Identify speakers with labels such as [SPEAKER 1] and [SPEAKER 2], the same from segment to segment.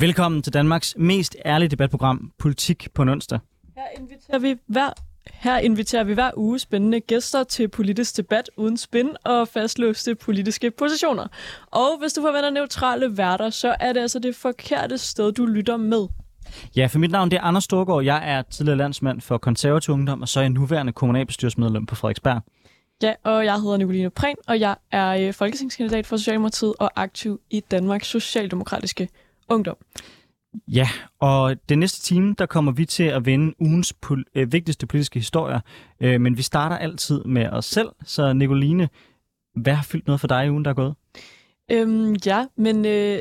[SPEAKER 1] Velkommen til Danmarks mest ærlige debatprogram, Politik på onsdag.
[SPEAKER 2] Her inviterer vi hver her inviterer vi hver uge spændende gæster til politisk debat uden spin og fastlåste politiske positioner. Og hvis du forventer neutrale værter, så er det altså det forkerte sted, du lytter med.
[SPEAKER 1] Ja, for mit navn det er Anders Storgård. Jeg er tidligere landsmand for konservativ ungdom, og så er jeg nuværende kommunalbestyrelsesmedlem på Frederiksberg.
[SPEAKER 2] Ja, og jeg hedder Nicoline Prehn, og jeg er øh, folketingskandidat for Socialdemokratiet og aktiv i Danmarks Socialdemokratiske Ungdom.
[SPEAKER 1] Ja, og den næste time, der kommer vi til at vende ugens pol- øh, vigtigste politiske historier. Øh, men vi starter altid med os selv. Så Nicoline, hvad har fyldt noget for dig i ugen, der er gået?
[SPEAKER 2] Øhm, ja, men øh,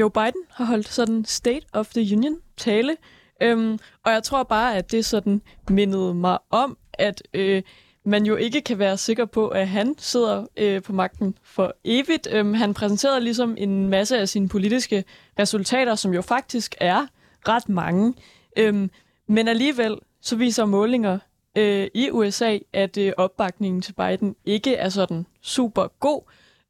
[SPEAKER 2] Joe Biden har holdt sådan State of the Union tale. Øhm, og jeg tror bare, at det sådan mindede mig om, at øh, man jo ikke kan være sikker på, at han sidder øh, på magten for evigt. Øhm, han præsenterede ligesom en masse af sine politiske resultater, som jo faktisk er ret mange. Øhm, men alligevel så viser målinger øh, i USA, at øh, opbakningen til Biden ikke er sådan super god.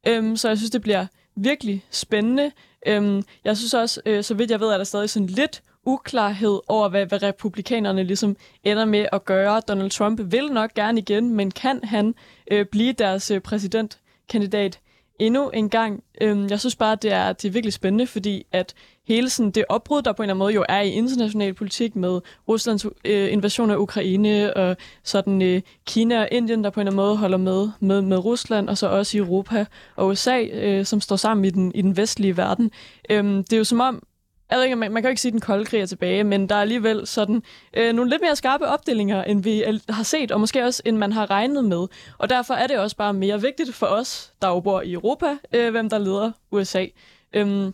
[SPEAKER 2] Øhm, så jeg synes, det bliver virkelig spændende. Øhm, jeg synes også, øh, så vidt jeg ved, er der stadig sådan lidt uklarhed over, hvad, hvad republikanerne ligesom ender med at gøre. Donald Trump vil nok gerne igen, men kan han øh, blive deres øh, præsidentkandidat endnu en gang? Øhm, jeg synes bare, det er, det er virkelig spændende, fordi at hele sådan, det opbrud, der på en eller anden måde jo er i international politik med Ruslands øh, invasion af Ukraine og sådan øh, Kina og Indien, der på en eller anden måde holder med, med, med Rusland, og så også i Europa og USA, øh, som står sammen i den, i den vestlige verden. Øhm, det er jo som om, jeg ved ikke, man, man kan jo ikke sige, at den kolde krig er tilbage, men der er alligevel sådan øh, nogle lidt mere skarpe opdelinger, end vi har set, og måske også, end man har regnet med. Og derfor er det også bare mere vigtigt for os, der jo bor i Europa, øh, hvem der leder USA. Øhm,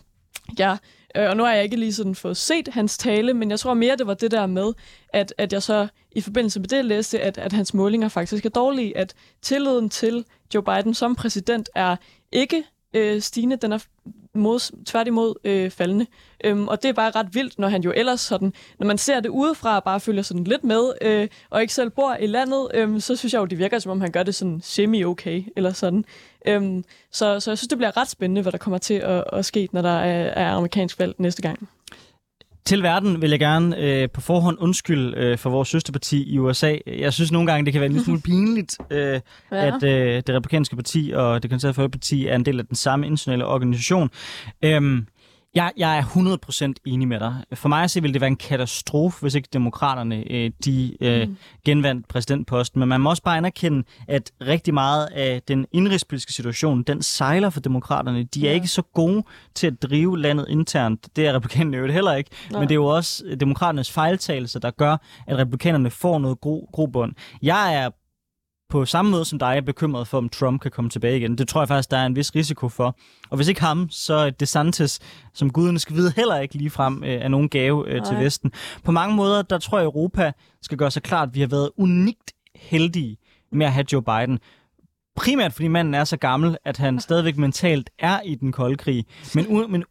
[SPEAKER 2] ja, øh, og nu har jeg ikke lige sådan fået set hans tale, men jeg tror mere, det var det der med, at, at jeg så i forbindelse med det læste, at, at hans målinger faktisk er dårlige, at tilliden til Joe Biden som præsident er ikke øh, stigende, den er mod, tværtimod øh, faldende. Øhm, og det er bare ret vildt, når han jo ellers sådan, når man ser det udefra, bare følger sådan lidt med, øh, og ikke selv bor i landet, øh, så synes jeg jo, det virker, som om han gør det sådan semi-okay, eller sådan. Øhm, så, så jeg synes, det bliver ret spændende, hvad der kommer til at, at ske, når der er, er amerikansk valg næste gang.
[SPEAKER 1] Til verden vil jeg gerne øh, på forhånd undskylde øh, for vores søsterparti i USA. Jeg synes nogle gange, det kan være en lille smule pinligt, øh, ja. at øh, det republikanske parti og det konservative parti er en del af den samme internationale organisation. Øhm, jeg, jeg er 100% enig med dig. For mig så ville det være en katastrofe, hvis ikke demokraterne øh, de øh, mm. genvandt præsidentposten. Men man må også bare anerkende, at rigtig meget af den indrigspolitiske situation, den sejler for demokraterne. De er ja. ikke så gode til at drive landet internt. Det er republikanerne jo heller ikke. Nej. Men det er jo også demokraternes fejltagelser, der gør, at republikanerne får noget gro- grobund. Jeg er på samme måde som dig er bekymret for, om Trump kan komme tilbage igen. Det tror jeg faktisk, der er en vis risiko for. Og hvis ikke ham, så er DeSantis, som guderne skal vide, heller ikke lige frem øh, af nogen gave øh, til Vesten. På mange måder, der tror jeg, Europa skal gøre sig klart, at vi har været unikt heldige med at have Joe Biden. Primært fordi manden er så gammel, at han stadigvæk mentalt er i den kolde krig. Men, u- men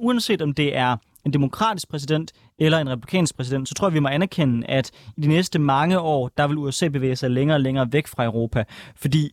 [SPEAKER 1] uanset om det er en demokratisk præsident eller en republikansk præsident, så tror jeg, vi må anerkende, at i de næste mange år, der vil USA bevæge sig længere og længere væk fra Europa. Fordi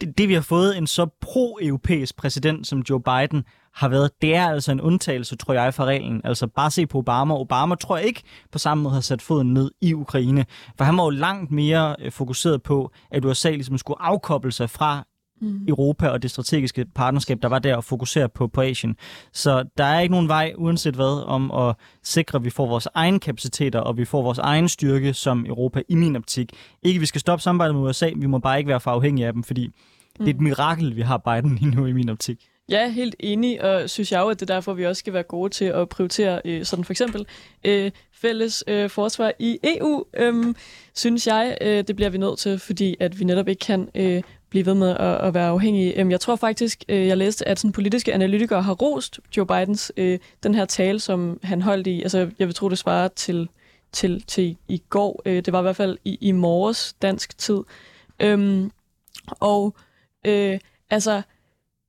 [SPEAKER 1] det, det vi har fået en så pro-europæisk præsident som Joe Biden har været, det er altså en undtagelse, tror jeg, fra reglen. Altså bare se på Obama. Obama tror jeg ikke på samme måde har sat foden ned i Ukraine, for han var jo langt mere øh, fokuseret på, at USA ligesom skulle afkoble sig fra mm. Europa og det strategiske partnerskab, der var der og fokusere på, på Asien. Så der er ikke nogen vej, uanset hvad, om at sikre, at vi får vores egen kapaciteter, og vi får vores egen styrke som Europa i min optik. Ikke, vi skal stoppe samarbejdet med USA, vi må bare ikke være for afhængige af dem, fordi mm. det er et mirakel, vi har Biden lige nu i min optik.
[SPEAKER 2] Ja, helt enig, og synes jeg jo, at det er derfor, vi også skal være gode til at prioritere øh, sådan for eksempel øh, fælles øh, forsvar i EU, øh, synes jeg, øh, det bliver vi nødt til, fordi at vi netop ikke kan øh, blive ved med at, at være afhængige. Øhm, jeg tror faktisk, øh, jeg læste, at sådan politiske analytikere har rost Joe Bidens øh, den her tale, som han holdt i, altså jeg vil tro, det svarer til, til, til i går. Øh, det var i hvert fald i, i morges dansk tid. Øhm, og øh, altså,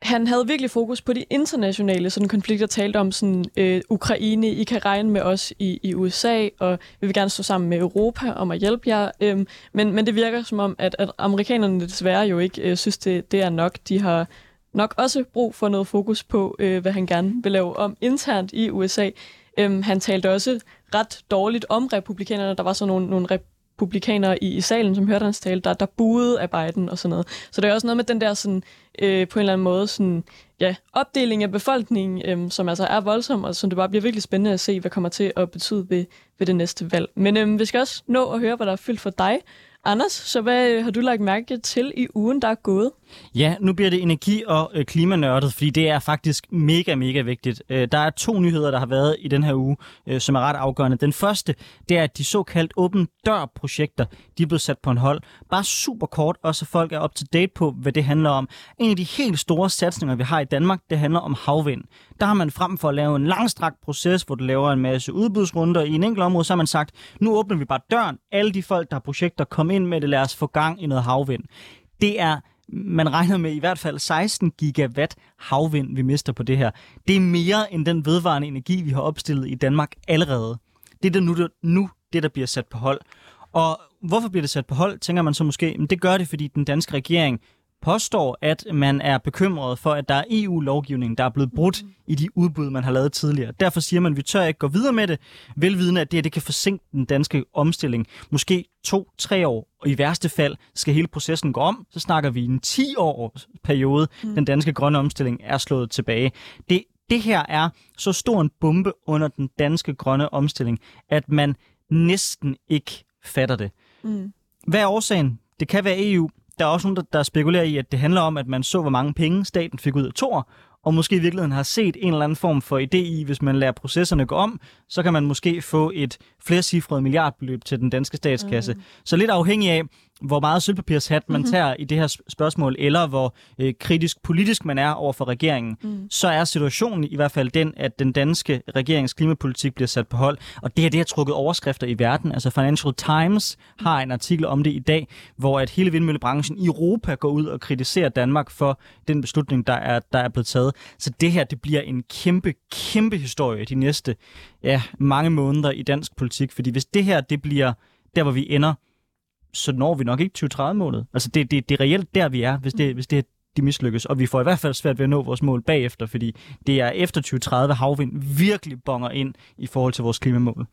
[SPEAKER 2] han havde virkelig fokus på de internationale sådan, konflikter, talte om sådan, øh, Ukraine, I kan regne med os i, i USA, og vi vil gerne stå sammen med Europa om at hjælpe jer. Øhm, men, men det virker som om, at, at amerikanerne desværre jo ikke øh, synes, det, det er nok. De har nok også brug for noget fokus på, øh, hvad han gerne vil lave om internt i USA. Øhm, han talte også ret dårligt om republikanerne. Der var så nogle, nogle republikanere i, i salen, som hørte hans tale, der, der buede af Biden og sådan noget. Så det er også noget med den der sådan, øh, på en eller anden måde sådan, ja, opdeling af befolkningen, øh, som altså er voldsom, og som det bare bliver virkelig spændende at se, hvad kommer til at betyde ved, ved det næste valg. Men øh, vi skal også nå at høre, hvad der er fyldt for dig. Anders, så hvad øh, har du lagt mærke til i ugen, der er gået?
[SPEAKER 1] Ja, nu bliver det energi- og øh, klimanørdet, fordi det er faktisk mega, mega vigtigt. Øh, der er to nyheder, der har været i den her uge, øh, som er ret afgørende. Den første, det er, at de såkaldt åben dør-projekter, de er blevet sat på en hold. Bare super kort, og så folk er up to date på, hvad det handler om. En af de helt store satsninger, vi har i Danmark, det handler om havvind. Der har man frem for at lave en langstrakt proces, hvor du laver en masse udbudsrunder i en enkelt område, så har man sagt, nu åbner vi bare døren. Alle de folk, der har projekter, kom ind med det, lad os få gang i noget havvind. Det er man regner med i hvert fald 16 gigawatt havvind, vi mister på det her. Det er mere end den vedvarende energi, vi har opstillet i Danmark allerede. Det er det nu, det, nu det, der bliver sat på hold. Og hvorfor bliver det sat på hold, tænker man så måske. Men det gør det, fordi den danske regering påstår, at man er bekymret for, at der er EU-lovgivning, der er blevet brudt i de udbud, man har lavet tidligere. Derfor siger man, at vi tør ikke gå videre med det, velvidende, at det, det kan forsinke den danske omstilling. Måske to-tre år, og i værste fald skal hele processen gå om. Så snakker vi en 10-års periode, mm. den danske grønne omstilling er slået tilbage. Det, det her er så stor en bombe under den danske grønne omstilling, at man næsten ikke fatter det. Mm. Hvad er årsagen? Det kan være EU, der er også nogen, der, der spekulerer i, at det handler om, at man så, hvor mange penge staten fik ud af Tor, og måske i virkeligheden har set en eller anden form for idé i, hvis man lader processerne gå om, så kan man måske få et flercifret milliardbeløb til den danske statskasse. Mm. Så lidt afhængig af, hvor meget sølvpapirshat man mm-hmm. tager i det her spørgsmål, eller hvor øh, kritisk politisk man er over for regeringen, mm. så er situationen i hvert fald den, at den danske regerings klimapolitik bliver sat på hold. Og det her det har trukket overskrifter i verden. Altså Financial Times har en artikel om det i dag, hvor at hele vindmøllebranchen i Europa går ud og kritiserer Danmark for den beslutning, der er, der er blevet taget. Så det her det bliver en kæmpe, kæmpe historie de næste ja, mange måneder i dansk politik. Fordi hvis det her det bliver der, hvor vi ender, så når vi nok ikke 2030-målet. Altså det, det, det er reelt der, vi er, hvis det, hvis det de mislykkes. Og vi får i hvert fald svært ved at nå vores mål bagefter, fordi det er efter 2030 havvind virkelig bonger ind i forhold til vores klimamål.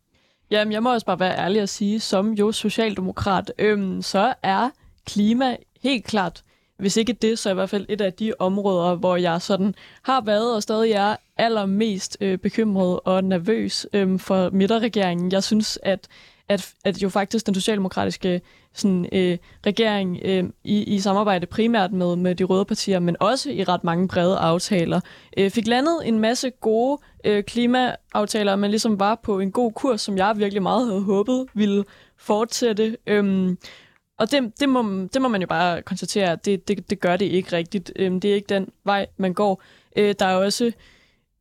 [SPEAKER 2] Jamen, jeg må også bare være ærlig at sige, som jo socialdemokrat, øhm, så er klima helt klart, hvis ikke det, så i hvert fald et af de områder, hvor jeg sådan har været og stadig er allermest øh, bekymret og nervøs øhm, for midterregeringen. Jeg synes, at at, at jo faktisk den socialdemokratiske sådan, øh, regering øh, i, i samarbejde primært med, med de røde partier, men også i ret mange brede aftaler, øh, fik landet en masse gode øh, klimaaftaler, men ligesom var på en god kurs, som jeg virkelig meget havde håbet ville fortsætte. Øh, og det, det, må, det må man jo bare konstatere, at det, det, det gør det ikke rigtigt. Øh, det er ikke den vej, man går. Øh, der er også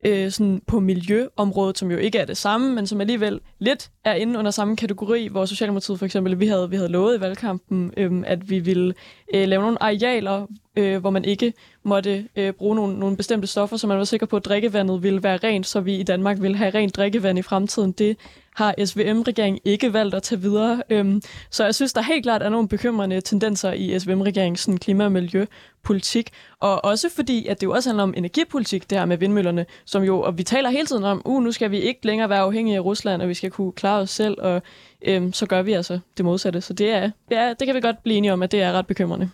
[SPEAKER 2] øh, sådan på miljøområdet, som jo ikke er det samme, men som alligevel lidt er inde under samme kategori, hvor Socialdemokratiet for eksempel, vi havde, vi havde lovet i valgkampen, øh, at vi ville øh, lave nogle arealer, øh, hvor man ikke måtte øh, bruge nogle, nogle bestemte stoffer, så man var sikker på, at drikkevandet ville være rent, så vi i Danmark ville have rent drikkevand i fremtiden. Det har SVM-regeringen ikke valgt at tage videre. Øhm, så jeg synes, der helt klart er nogle bekymrende tendenser i SVM-regeringens klima- og miljøpolitik. Og også fordi, at det jo også handler om energipolitik, det her med vindmøllerne, som jo, og vi taler hele tiden om, uh, nu skal vi ikke længere være afhængige af Rusland, og vi skal kunne klare os selv, og øhm, så gør vi altså det modsatte. Så det, er, det, er, det kan vi godt blive enige om, at det er ret bekymrende.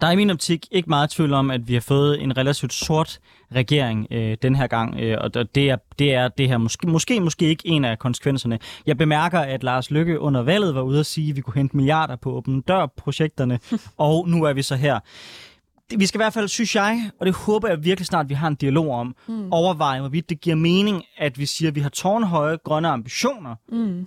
[SPEAKER 1] Der er i min optik ikke meget tvivl om, at vi har fået en relativt sort regering øh, den her gang, øh, og det er, det er det her måske, måske, måske ikke en af konsekvenserne. Jeg bemærker, at Lars Lykke under valget var ude at sige, at vi kunne hente milliarder på åbne dør-projekterne, og nu er vi så her. Vi skal i hvert fald, synes jeg, og det håber jeg virkelig snart, vi har en dialog om, mm. overveje, hvorvidt det giver mening, at vi siger, at vi har tårnhøje grønne ambitioner. Mm.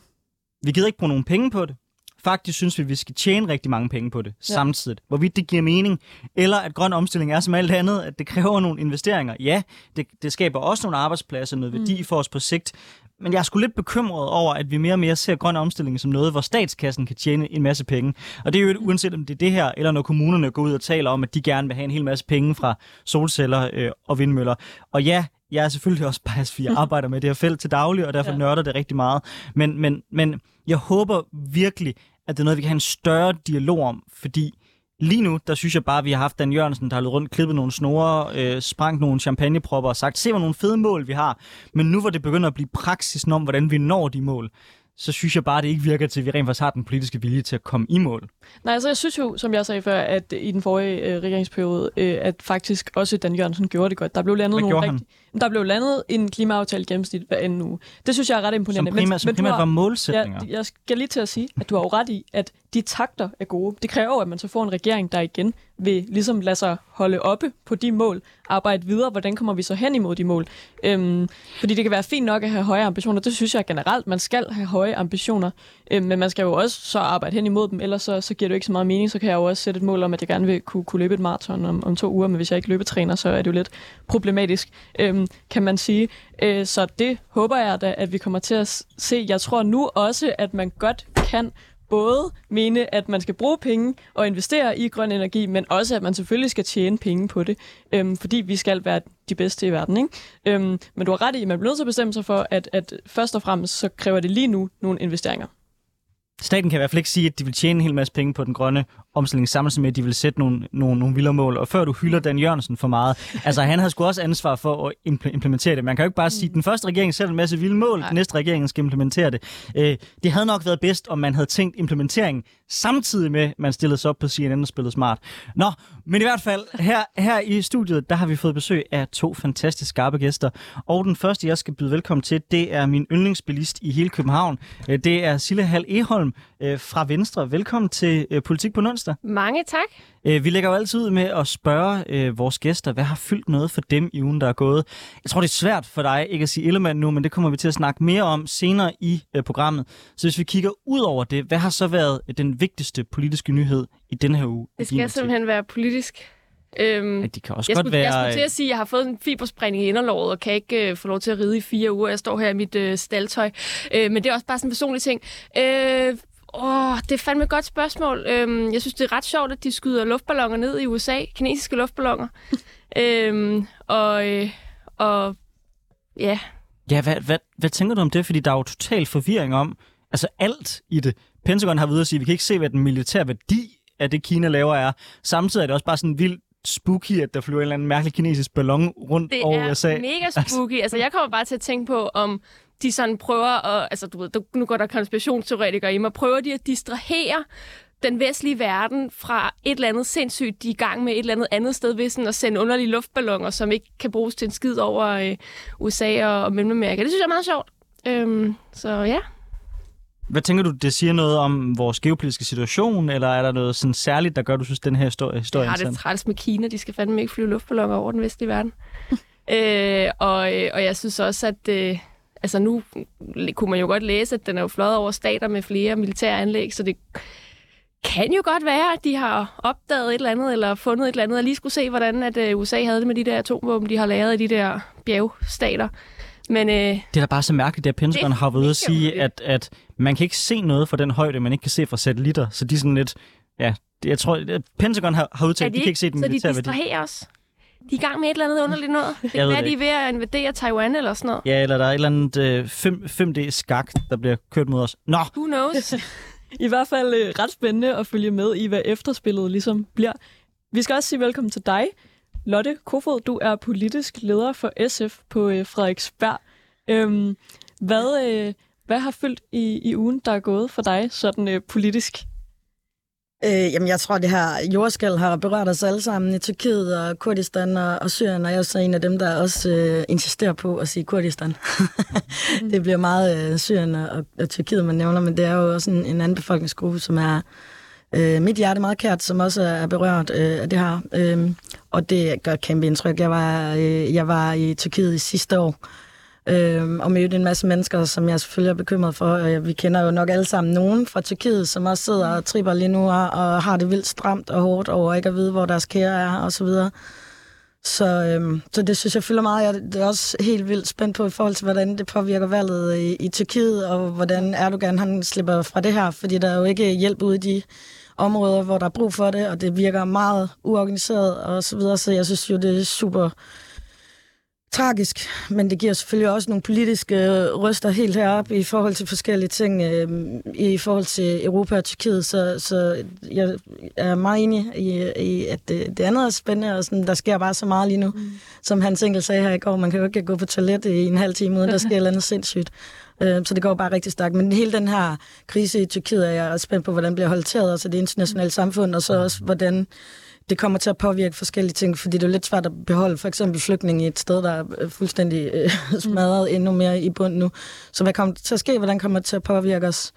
[SPEAKER 1] Vi gider ikke bruge nogen penge på det. Faktisk synes vi, at vi skal tjene rigtig mange penge på det ja. samtidig. Hvorvidt det giver mening, eller at grøn omstilling er som alt andet, at det kræver nogle investeringer. Ja, det, det skaber også nogle arbejdspladser, noget værdi mm. for os på sigt. Men jeg er sgu lidt bekymret over, at vi mere og mere ser grøn omstilling som noget, hvor statskassen kan tjene en masse penge. Og det er jo uanset om det er det her, eller når kommunerne går ud og taler om, at de gerne vil have en hel masse penge fra solceller øh, og vindmøller. Og ja, jeg er selvfølgelig også bias, fordi jeg arbejder med det her felt til daglig, og derfor ja. nørder det rigtig meget. Men, men, men jeg håber virkelig, at det er noget, vi kan have en større dialog om, fordi Lige nu, der synes jeg bare, at vi har haft Dan Jørgensen, der har løbet rundt, klippet nogle snore, øh, sprængt nogle champagnepropper og sagt, se hvor nogle fede mål vi har. Men nu hvor det begynder at blive praksis om, hvordan vi når de mål, så synes jeg bare, at det ikke virker til, at vi rent faktisk har den politiske vilje til at komme i mål.
[SPEAKER 2] Nej, altså jeg synes jo, som jeg sagde før, at i den forrige øh, regeringsperiode, øh, at faktisk også Dan Jørgensen gjorde det godt. Der blev landet,
[SPEAKER 1] Hvad
[SPEAKER 2] nogle
[SPEAKER 1] gjorde
[SPEAKER 2] rigtig, der blev landet en klimaaftale gennemsnit hver anden uge. Det synes jeg er ret
[SPEAKER 1] Som
[SPEAKER 2] imponerende.
[SPEAKER 1] primært, som
[SPEAKER 2] du
[SPEAKER 1] primært
[SPEAKER 2] har-
[SPEAKER 1] var målsætninger.
[SPEAKER 2] Ja, jeg skal lige til at sige, at du har jo ret i, at de takter er gode. Det kræver at man så får en regering, der igen vil ligesom lade sig holde oppe på de mål, arbejde videre, hvordan kommer vi så hen imod de mål. Øhm, fordi det kan være fint nok at have høje ambitioner, det synes jeg generelt, man skal have høje ambitioner, Øh, men man skal jo også så arbejde hen imod dem, ellers så, så giver det jo ikke så meget mening, så kan jeg jo også sætte et mål om, at jeg gerne vil kunne, kunne løbe et maraton om, om to uger, men hvis jeg ikke løbetræner, så er det jo lidt problematisk, øhm, kan man sige. Øh, så det håber jeg da, at vi kommer til at se. Jeg tror nu også, at man godt kan både mene, at man skal bruge penge og investere i grøn energi, men også, at man selvfølgelig skal tjene penge på det, øhm, fordi vi skal være de bedste i verden. Ikke? Øhm, men du har ret i, at man bliver nødt til at bestemme sig for, at, at først og fremmest så kræver det lige nu nogle investeringer.
[SPEAKER 1] Staten kan i hvert fald ikke sige, at de vil tjene en hel masse penge på den grønne omstilling, samtidig med, at de vil sætte nogle, nogle, nogle vildere mål. Og før du hylder Dan Jørgensen for meget, altså han havde sgu også ansvar for at impl- implementere det. Man kan jo ikke bare sige, at den første regering sætter en masse vilde mål,
[SPEAKER 2] Nej.
[SPEAKER 1] den næste regering skal implementere det. Øh, det havde nok været bedst, om man havde tænkt implementeringen samtidig med, at man stillede sig op på CNN og spillede smart. Nå, men i hvert fald, her, her i studiet, der har vi fået besøg af to fantastisk skarpe gæster. Og den første, jeg skal byde velkommen til, det er min yndlingsbilist i hele København. Øh, Det er Sille Hal Eholm øh, fra Venstre. Velkommen til øh, Politik på onsdag.
[SPEAKER 3] Mange tak.
[SPEAKER 1] Øh, Vi lægger jo altid ud med at spørge øh, vores gæster, hvad har fyldt noget for dem i ugen, der er gået. Jeg tror, det er svært for dig ikke at sige Ellemann nu, men det kommer vi til at snakke mere om senere i øh, programmet. Så hvis vi kigger ud over det, hvad har så været øh, den vigtigste politiske nyhed i den her uge?
[SPEAKER 3] Det skal simpelthen være politisk. Øhm,
[SPEAKER 1] Ja, de kan også
[SPEAKER 3] jeg,
[SPEAKER 1] godt
[SPEAKER 3] skulle, jeg
[SPEAKER 1] være...
[SPEAKER 3] skulle til at sige, at jeg har fået en fibersprængning i inderlåret og kan ikke øh, få lov til at ride i fire uger. Jeg står her i mit øh, staltøj. Øh, men det er også bare sådan en personlig ting. Øh, åh, det er fandme et godt spørgsmål. Øh, jeg synes, det er ret sjovt, at de skyder luftballoner ned i USA. Kinesiske luftballoner. øh, og, øh, og ja,
[SPEAKER 1] Ja, hvad, hvad, hvad tænker du om det? Fordi der er jo total forvirring om, altså alt i det. Pentagon har været ude at sige, at vi kan ikke se, hvad den militære værdi af det, Kina laver er. Samtidig er det også bare sådan vildt spooky, at der flyver en eller anden mærkelig kinesisk ballon rundt
[SPEAKER 3] Det
[SPEAKER 1] over
[SPEAKER 3] er
[SPEAKER 1] USA.
[SPEAKER 3] mega spooky. Altså, jeg kommer bare til at tænke på, om de sådan prøver at... Altså, du ved, du, nu går der konspirationsteoretikere i mig. Prøver de at distrahere den vestlige verden fra et eller andet sindssygt, de er i gang med et eller andet andet sted ved sådan at sende underlige luftballoner, som ikke kan bruges til en skid over øh, USA og, og Mellemamerika. Det synes jeg er meget sjovt. Øhm, så ja.
[SPEAKER 1] Hvad tænker du, det siger noget om vores geopolitiske situation, eller er der noget sådan særligt, der gør, du synes, den her historie, historie
[SPEAKER 3] Jeg har det træls med Kina. De skal fandme ikke flyve luftballoner over den vestlige verden. øh, og, øh, og jeg synes også, at øh, altså nu kunne man jo godt læse, at den er jo fløjet over stater med flere militære anlæg, så det kan jo godt være, at de har opdaget et eller andet, eller fundet et eller andet, og lige skulle se, hvordan at, øh, USA havde det med de der atomvåben, de har lavet i de der bjergstater. Men øh,
[SPEAKER 1] Det er da bare så mærkeligt, at Pentagon
[SPEAKER 3] Det
[SPEAKER 1] har været at sige, at, at man kan ikke se noget fra den højde, man ikke kan se fra satellitter. Så de er sådan lidt... Ja, jeg tror, Pentagon har, har udtalt, at de, kan ikke se den
[SPEAKER 3] så de
[SPEAKER 1] militære værdi.
[SPEAKER 3] distraherer os? De er i gang med et eller andet underligt noget. Det kan være, de er ved at invadere Taiwan eller sådan noget.
[SPEAKER 1] Ja, eller der er et eller andet øh, 5, 5D-skak, der bliver kørt mod os. Nå,
[SPEAKER 3] Who knows?
[SPEAKER 2] I hvert fald øh, ret spændende at følge med i, hvad efterspillet ligesom bliver. Vi skal også sige velkommen til dig, Lotte Kofod. Du er politisk leder for SF på øh, Frederiksberg. Øhm, hvad, øh, hvad har fyldt i, i ugen, der er gået for dig, sådan øh, politisk?
[SPEAKER 4] Øh, jamen, jeg tror, det her jordskæld har berørt os alle sammen i Tyrkiet og Kurdistan og, og Syrien, og jeg er så en af dem, der også øh, insisterer på at sige Kurdistan. det bliver meget øh, Syrien og, og Tyrkiet, man nævner, men det er jo også en, en anden befolkningsgruppe, som er øh, mit hjerte meget kært, som også er berørt øh, af det her. Øh, og det gør kæmpe indtryk. Jeg var, øh, jeg var i Tyrkiet i sidste år, øh, og mødte en masse mennesker, som jeg selvfølgelig er bekymret for. Vi kender jo nok alle sammen nogen fra Tyrkiet, som også sidder og tripper lige nu og, og har det vildt stramt og hårdt over ikke at vide, hvor deres kære er og så videre. Så, øhm, så det synes jeg fylder meget. Jeg det er også helt vildt spændt på i forhold til, hvordan det påvirker valget i, i Tyrkiet, og hvordan Erdogan han slipper fra det her, fordi der er jo ikke hjælp ude i de områder, hvor der er brug for det, og det virker meget uorganiseret og så videre, så jeg synes jo, det er super tragisk, men det giver selvfølgelig også nogle politiske øh, røster helt heroppe i forhold til forskellige ting, øh, i forhold til Europa og Tyrkiet, så, så jeg er meget enig i, i at det, det andet er spændende, og sådan, der sker bare så meget lige nu. Mm. Som han enkelt sagde her i går, man kan jo ikke gå på toilet i en halv time, uden der sker noget sindssygt. Øh, så det går bare rigtig stærkt. Men hele den her krise i Tyrkiet er jeg spændt på, hvordan bliver håndteret, altså det internationale samfund, og så også, hvordan det kommer til at påvirke forskellige ting, fordi det er lidt svært at beholde for eksempel flygtninge i et sted, der er fuldstændig øh, smadret mm. endnu mere i bund nu. Så hvad kommer til at ske? Hvordan kommer det til at påvirke os?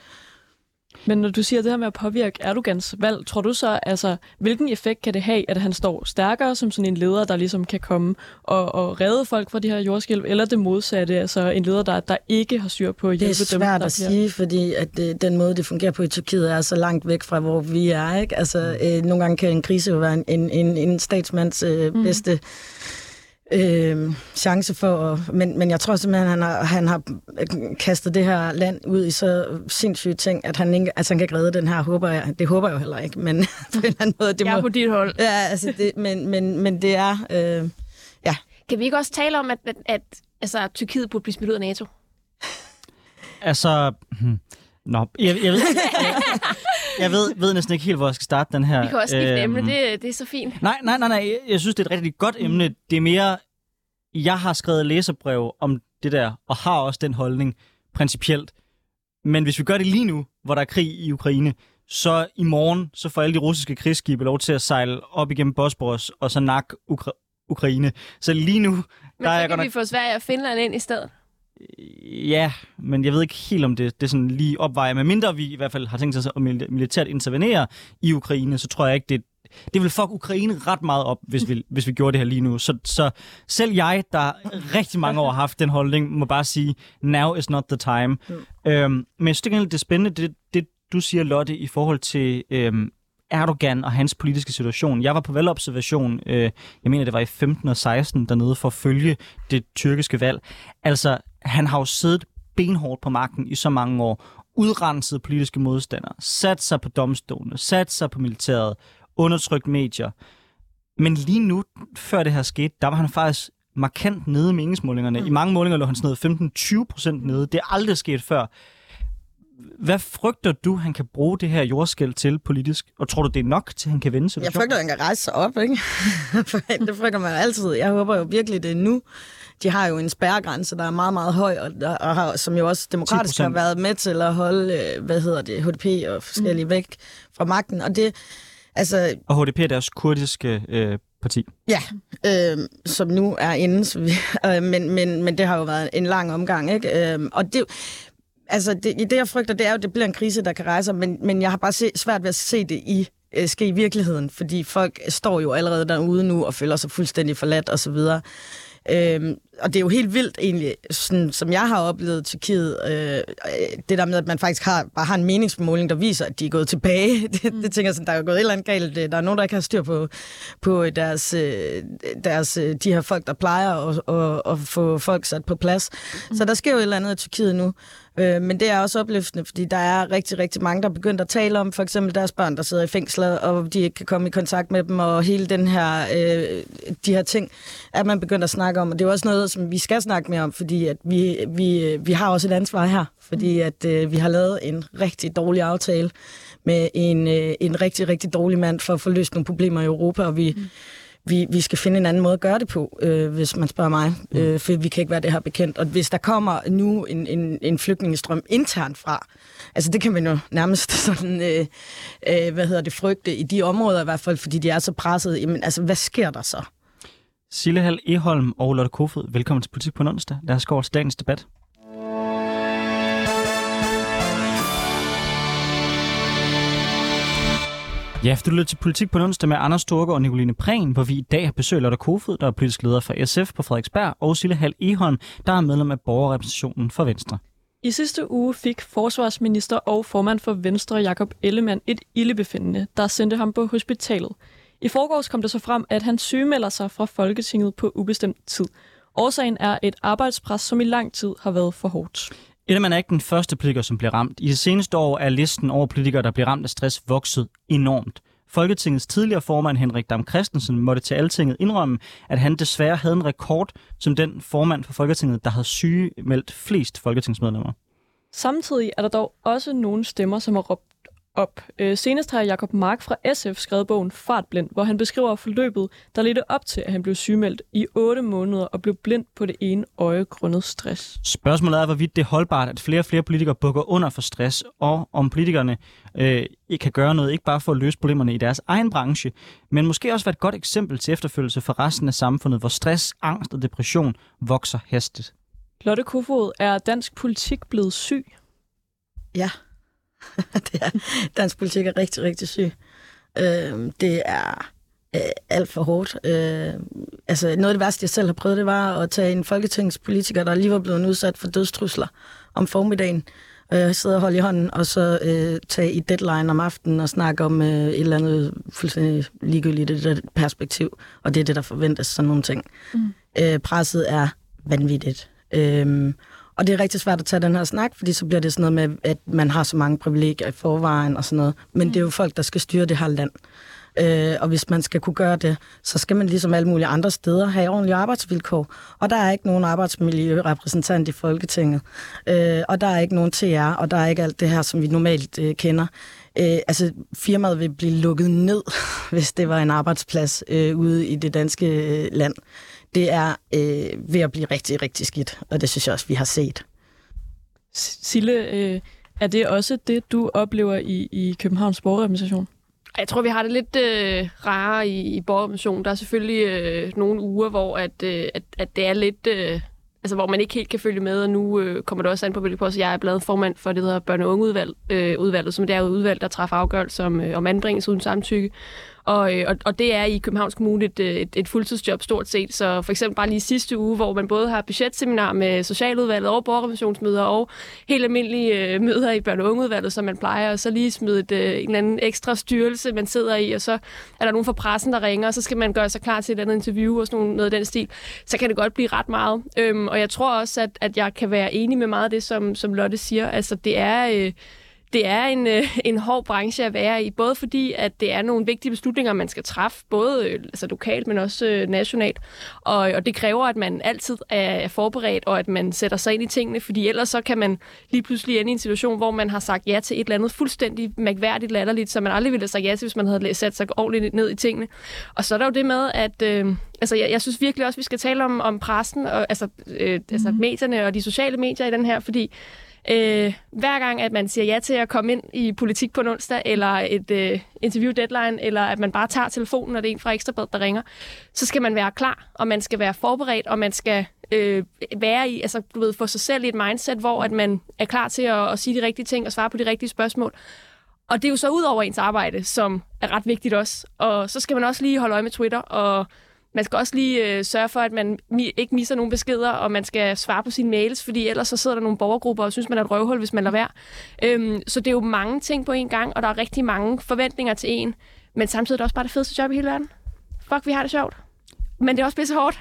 [SPEAKER 2] Men når du siger det her med at påvirke Erdogans valg, tror du så, altså, hvilken effekt kan det have, at han står stærkere som sådan en leder, der ligesom kan komme og, og redde folk fra de her jordskælv, eller det modsatte, altså en leder, der, der ikke har styr på at hjælpe dem?
[SPEAKER 4] Det er svært dem, at sige, fordi at øh, den måde, det fungerer på i Tyrkiet, er så langt væk fra, hvor vi er. Ikke? Altså, øh, nogle gange kan en krise jo være en, en, en, en statsmands øh, mm. bedste øh, chance for at... Men, men jeg tror simpelthen, han har, han har kastet det her land ud i så sindssyge ting, at han, ikke, altså han kan ikke redde den her, håber jeg. Det håber jeg jo heller ikke, men på en eller anden måde... Det
[SPEAKER 3] jeg er må, på dit hold.
[SPEAKER 4] Ja, altså det, men, men, men det er... Øh, ja.
[SPEAKER 3] Kan vi ikke også tale om, at, at, at altså, Tyrkiet burde blive smidt ud af NATO?
[SPEAKER 1] altså... Nå, jeg, jeg, ved, jeg, jeg ved, ved næsten ikke helt, hvor jeg skal starte den her.
[SPEAKER 3] Vi kan også skifte øhm, emne, det, det er så fint.
[SPEAKER 1] Nej, nej, nej, nej, jeg synes, det er et rigtig godt emne. Det er mere, jeg har skrevet læserbrev om det der, og har også den holdning principielt. Men hvis vi gør det lige nu, hvor der er krig i Ukraine, så i morgen, så får alle de russiske krigsskibe lov til at sejle op igennem Bosporus, og så nakke Ukra- Ukraine. Så lige nu... Men
[SPEAKER 3] der så er kan vi nok... få Sverige og Finland ind i stedet.
[SPEAKER 1] Ja, men jeg ved ikke helt, om det, det sådan lige opvejer. Men mindre vi i hvert fald har tænkt os at militært intervenere i Ukraine, så tror jeg ikke, det, det vil fuck Ukraine ret meget op, hvis vi, hvis vi gjorde det her lige nu. Så, så selv jeg, der rigtig mange år har haft den holdning, må bare sige, now is not the time. Mm. Øhm, men jeg synes det er spændende, det, det du siger, Lotte, i forhold til øhm, Erdogan og hans politiske situation. Jeg var på valgobservation, øh, jeg mener det var i 15 og 16, dernede for at følge det tyrkiske valg. Altså, han har jo siddet benhårdt på magten i så mange år, udrenset politiske modstandere, sat sig på domstolene, sat sig på militæret, undertrykt medier. Men lige nu, før det her skete, der var han faktisk markant nede i meningsmålingerne. Mm. I mange målinger lå han sådan noget 15-20 procent nede. Det er aldrig sket før. Hvad frygter du, han kan bruge det her jordskæld til politisk? Og tror du, det er nok til, han kan vende sig?
[SPEAKER 4] Jeg frygter, han kan rejse sig op, ikke? det frygter man altid. Jeg håber jo virkelig, det er nu. De har jo en spærregrænse, der er meget, meget høj, og, der, og har, som jo også demokratisk har været med til at holde, øh, hvad hedder det, HDP og forskellige mm. væk fra magten. Og det, altså...
[SPEAKER 1] Og HDP er deres kurdiske øh, parti.
[SPEAKER 4] Ja, øh, som nu er inde, øh, men, men, men det har jo været en lang omgang, ikke? Øh, og det, altså det, det, jeg frygter, det er jo, at det bliver en krise, der kan rejse men, men jeg har bare se, svært ved at se det i øh, ske i virkeligheden, fordi folk står jo allerede derude nu og føler sig fuldstændig forladt osv. Øhm, og det er jo helt vildt egentlig, sådan, som jeg har oplevet Tyrkiet, øh, det der med, at man faktisk har, bare har en meningsmåling, der viser, at de er gået tilbage. Det, mm. det tænker jeg sådan, der er gået et eller andet galt. Der er nogen, der ikke har styr på, på deres, øh, deres, øh, de her folk, der plejer at, at, at få folk sat på plads. Mm. Så der sker jo et eller andet i Tyrkiet nu. Øh, men det er også opløftende, fordi der er rigtig, rigtig mange, der er begyndt at tale om for eksempel deres børn, der sidder i fængsler, og de ikke kan komme i kontakt med dem, og hele den her, øh, de her ting, at man begynder at snakke om. Og det er også noget, som vi skal snakke mere om, fordi at vi, vi, vi har også et ansvar her, fordi at øh, vi har lavet en rigtig dårlig aftale med en, øh, en rigtig, rigtig dårlig mand for at få løst nogle problemer i Europa, og vi... Mm vi, vi skal finde en anden måde at gøre det på, øh, hvis man spørger mig. Mm. Øh, for vi kan ikke være det her bekendt. Og hvis der kommer nu en, en, en flygtningestrøm internt fra, altså det kan man jo nærmest sådan, øh, øh, hvad hedder det, frygte i de områder i hvert fald, fordi de er så presset. Jamen altså, hvad sker der så?
[SPEAKER 1] Sille Hall Eholm og Lotte Kofod, velkommen til Politik på onsdag. Lad os gå over til dagens debat. Ja, du lytter til Politik på onsdag med Anders Storke og Nicoline Prehn, hvor vi i dag har besøgt Lotte Kofod, der er politisk leder for SF på Frederiksberg, og Sille Hal Ehorn, der er medlem af borgerrepræsentationen for Venstre.
[SPEAKER 2] I sidste uge fik forsvarsminister og formand for Venstre, Jakob Ellemann, et ildebefindende, der sendte ham på hospitalet. I forgårs kom det så frem, at han sygemelder sig fra Folketinget på ubestemt tid. Årsagen er et arbejdspres, som i lang tid har været for hårdt.
[SPEAKER 1] Ellemann er ikke den første politiker, som bliver ramt. I det seneste år er listen over politikere, der bliver ramt af stress, vokset enormt. Folketingets tidligere formand Henrik Dam Christensen måtte til altinget indrømme, at han desværre havde en rekord som den formand for Folketinget, der havde sygemeldt flest folketingsmedlemmer.
[SPEAKER 2] Samtidig er der dog også nogle stemmer, som har råbt op. Øh, senest har Jakob Mark fra SF skrevet bogen Fartblind, hvor han beskriver forløbet, der ledte op til, at han blev sygemeldt i 8 måneder og blev blind på det ene øje grundet stress.
[SPEAKER 1] Spørgsmålet er, hvorvidt det er holdbart, at flere og flere politikere bukker under for stress, og om politikerne øh, kan gøre noget, ikke bare for at løse problemerne i deres egen branche, men måske også være et godt eksempel til efterfølgelse for resten af samfundet, hvor stress, angst og depression vokser hastigt.
[SPEAKER 2] Lotte Kofod, er dansk politik blevet syg?
[SPEAKER 4] Ja, det er, dansk politik er rigtig, rigtig syg. Øh, det er øh, alt for hårdt. Øh, altså, noget af det værste, jeg selv har prøvet, det var at tage en folketingspolitiker, der lige var blevet udsat for dødstrusler om formiddagen, øh, sidde og holde i hånden, og så øh, tage i deadline om aftenen og snakke om øh, et eller andet fuldstændig ligegyldigt det der perspektiv. Og det er det, der forventes, sådan nogle ting. Mm. Øh, presset er vanvittigt. Øh, og det er rigtig svært at tage den her snak, fordi så bliver det sådan noget med, at man har så mange privilegier i forvejen og sådan noget. Men mm. det er jo folk, der skal styre det her land. Øh, og hvis man skal kunne gøre det, så skal man ligesom alle mulige andre steder have ordentlige arbejdsvilkår. Og der er ikke nogen arbejdsmiljørepræsentant i Folketinget. Øh, og der er ikke nogen TR, og der er ikke alt det her, som vi normalt øh, kender. Øh, altså, firmaet vil blive lukket ned, hvis det var en arbejdsplads øh, ude i det danske øh, land det er øh, ved at blive rigtig, rigtig skidt, og det synes jeg også, vi har set.
[SPEAKER 2] Sille, øh, er det også det, du oplever i, i Københavns Borgerrepræsentation?
[SPEAKER 3] Jeg tror, vi har det lidt øh, rare i, i borgerrepræsentationen. Der er selvfølgelig øh, nogle uger, hvor at, øh, at, at det er lidt... Øh, altså, hvor man ikke helt kan følge med, og nu øh, kommer det også an på, hvilket post jeg er blevet formand for det, der hedder børne- og ungeudvalg, øh, udvalget, som det er udvalg, der træffer afgørelse om, øh, om anbringelse uden samtykke. Og, øh, og, og det er i Københavns Kommune et, øh, et, et fuldtidsjob stort set. Så for eksempel bare lige sidste uge, hvor man både har budgetseminar med socialudvalget og borgerrevisionsmøder og helt almindelige øh, møder i børne- og ungeudvalget, som man plejer, og så lige smide et, øh, en eller anden ekstra styrelse, man sidder i, og så er der nogen fra pressen, der ringer, og så skal man gøre sig klar til et andet interview og sådan noget, noget af den stil. Så kan det godt blive ret meget. Øhm, og jeg tror også, at, at jeg kan være enig med meget af det, som, som Lotte siger. Altså, det er... Øh, det er en, øh, en hård branche at være i, både fordi, at det er nogle vigtige beslutninger, man skal træffe, både øh, altså lokalt, men også øh, nationalt. Og, og det kræver, at man altid er forberedt, og at man sætter sig ind i tingene, fordi ellers så kan man lige pludselig ende i en situation, hvor man har sagt ja til et eller andet fuldstændig mærkværdigt latterligt, som man aldrig ville have sagt ja til, hvis man havde sat sig ordentligt ned i tingene. Og så er der jo det med, at øh, altså, jeg, jeg synes virkelig også, at vi skal tale om, om pressen, og, altså, øh, altså mm. medierne og de sociale medier i den her, fordi Øh, hver gang, at man siger ja til at komme ind i politik på en onsdag, eller et øh, interview deadline, eller at man bare tager telefonen, når det er en fra Ekstrabladet, der ringer, så skal man være klar, og man skal være forberedt, og man skal øh, være i, altså du ved, få sig selv i et mindset, hvor at man er klar til at, at sige de rigtige ting og svare på de rigtige spørgsmål. Og det er jo så ud over ens arbejde, som er ret vigtigt også. Og så skal man også lige holde øje med Twitter og man skal også lige øh, sørge for, at man mi- ikke misser nogen beskeder, og man skal svare på sine mails, fordi ellers så sidder der nogle borgergrupper og synes, man er et røvhul, hvis man lader være. Øhm, så det er jo mange ting på en gang, og der er rigtig mange forventninger til en. Men samtidig er det også bare det fedeste job i hele verden. Fuck, vi har det sjovt. Men det er også pisse hårdt.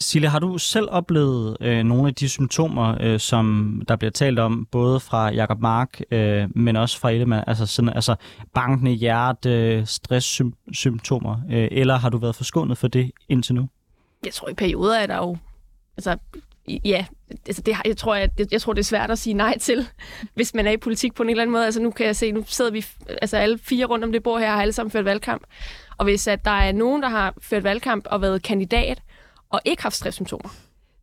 [SPEAKER 1] Sille, har du selv oplevet øh, nogle af de symptomer, øh, som der bliver talt om, både fra Jakob Mark, øh, men også fra Ellemann, altså, sådan, altså bankende hjerte, stresssymptomer, øh, eller har du været forskånet for det indtil nu?
[SPEAKER 3] Jeg tror, i perioder er der jo... Altså, ja, altså det, jeg, tror, jeg, jeg tror, det er svært at sige nej til, hvis man er i politik på en eller anden måde. Altså nu kan jeg se, nu sidder vi, altså alle fire rundt om det bord her, har alle sammen ført valgkamp. Og hvis at der er nogen, der har ført valgkamp og været kandidat, og ikke haft stresssymptomer,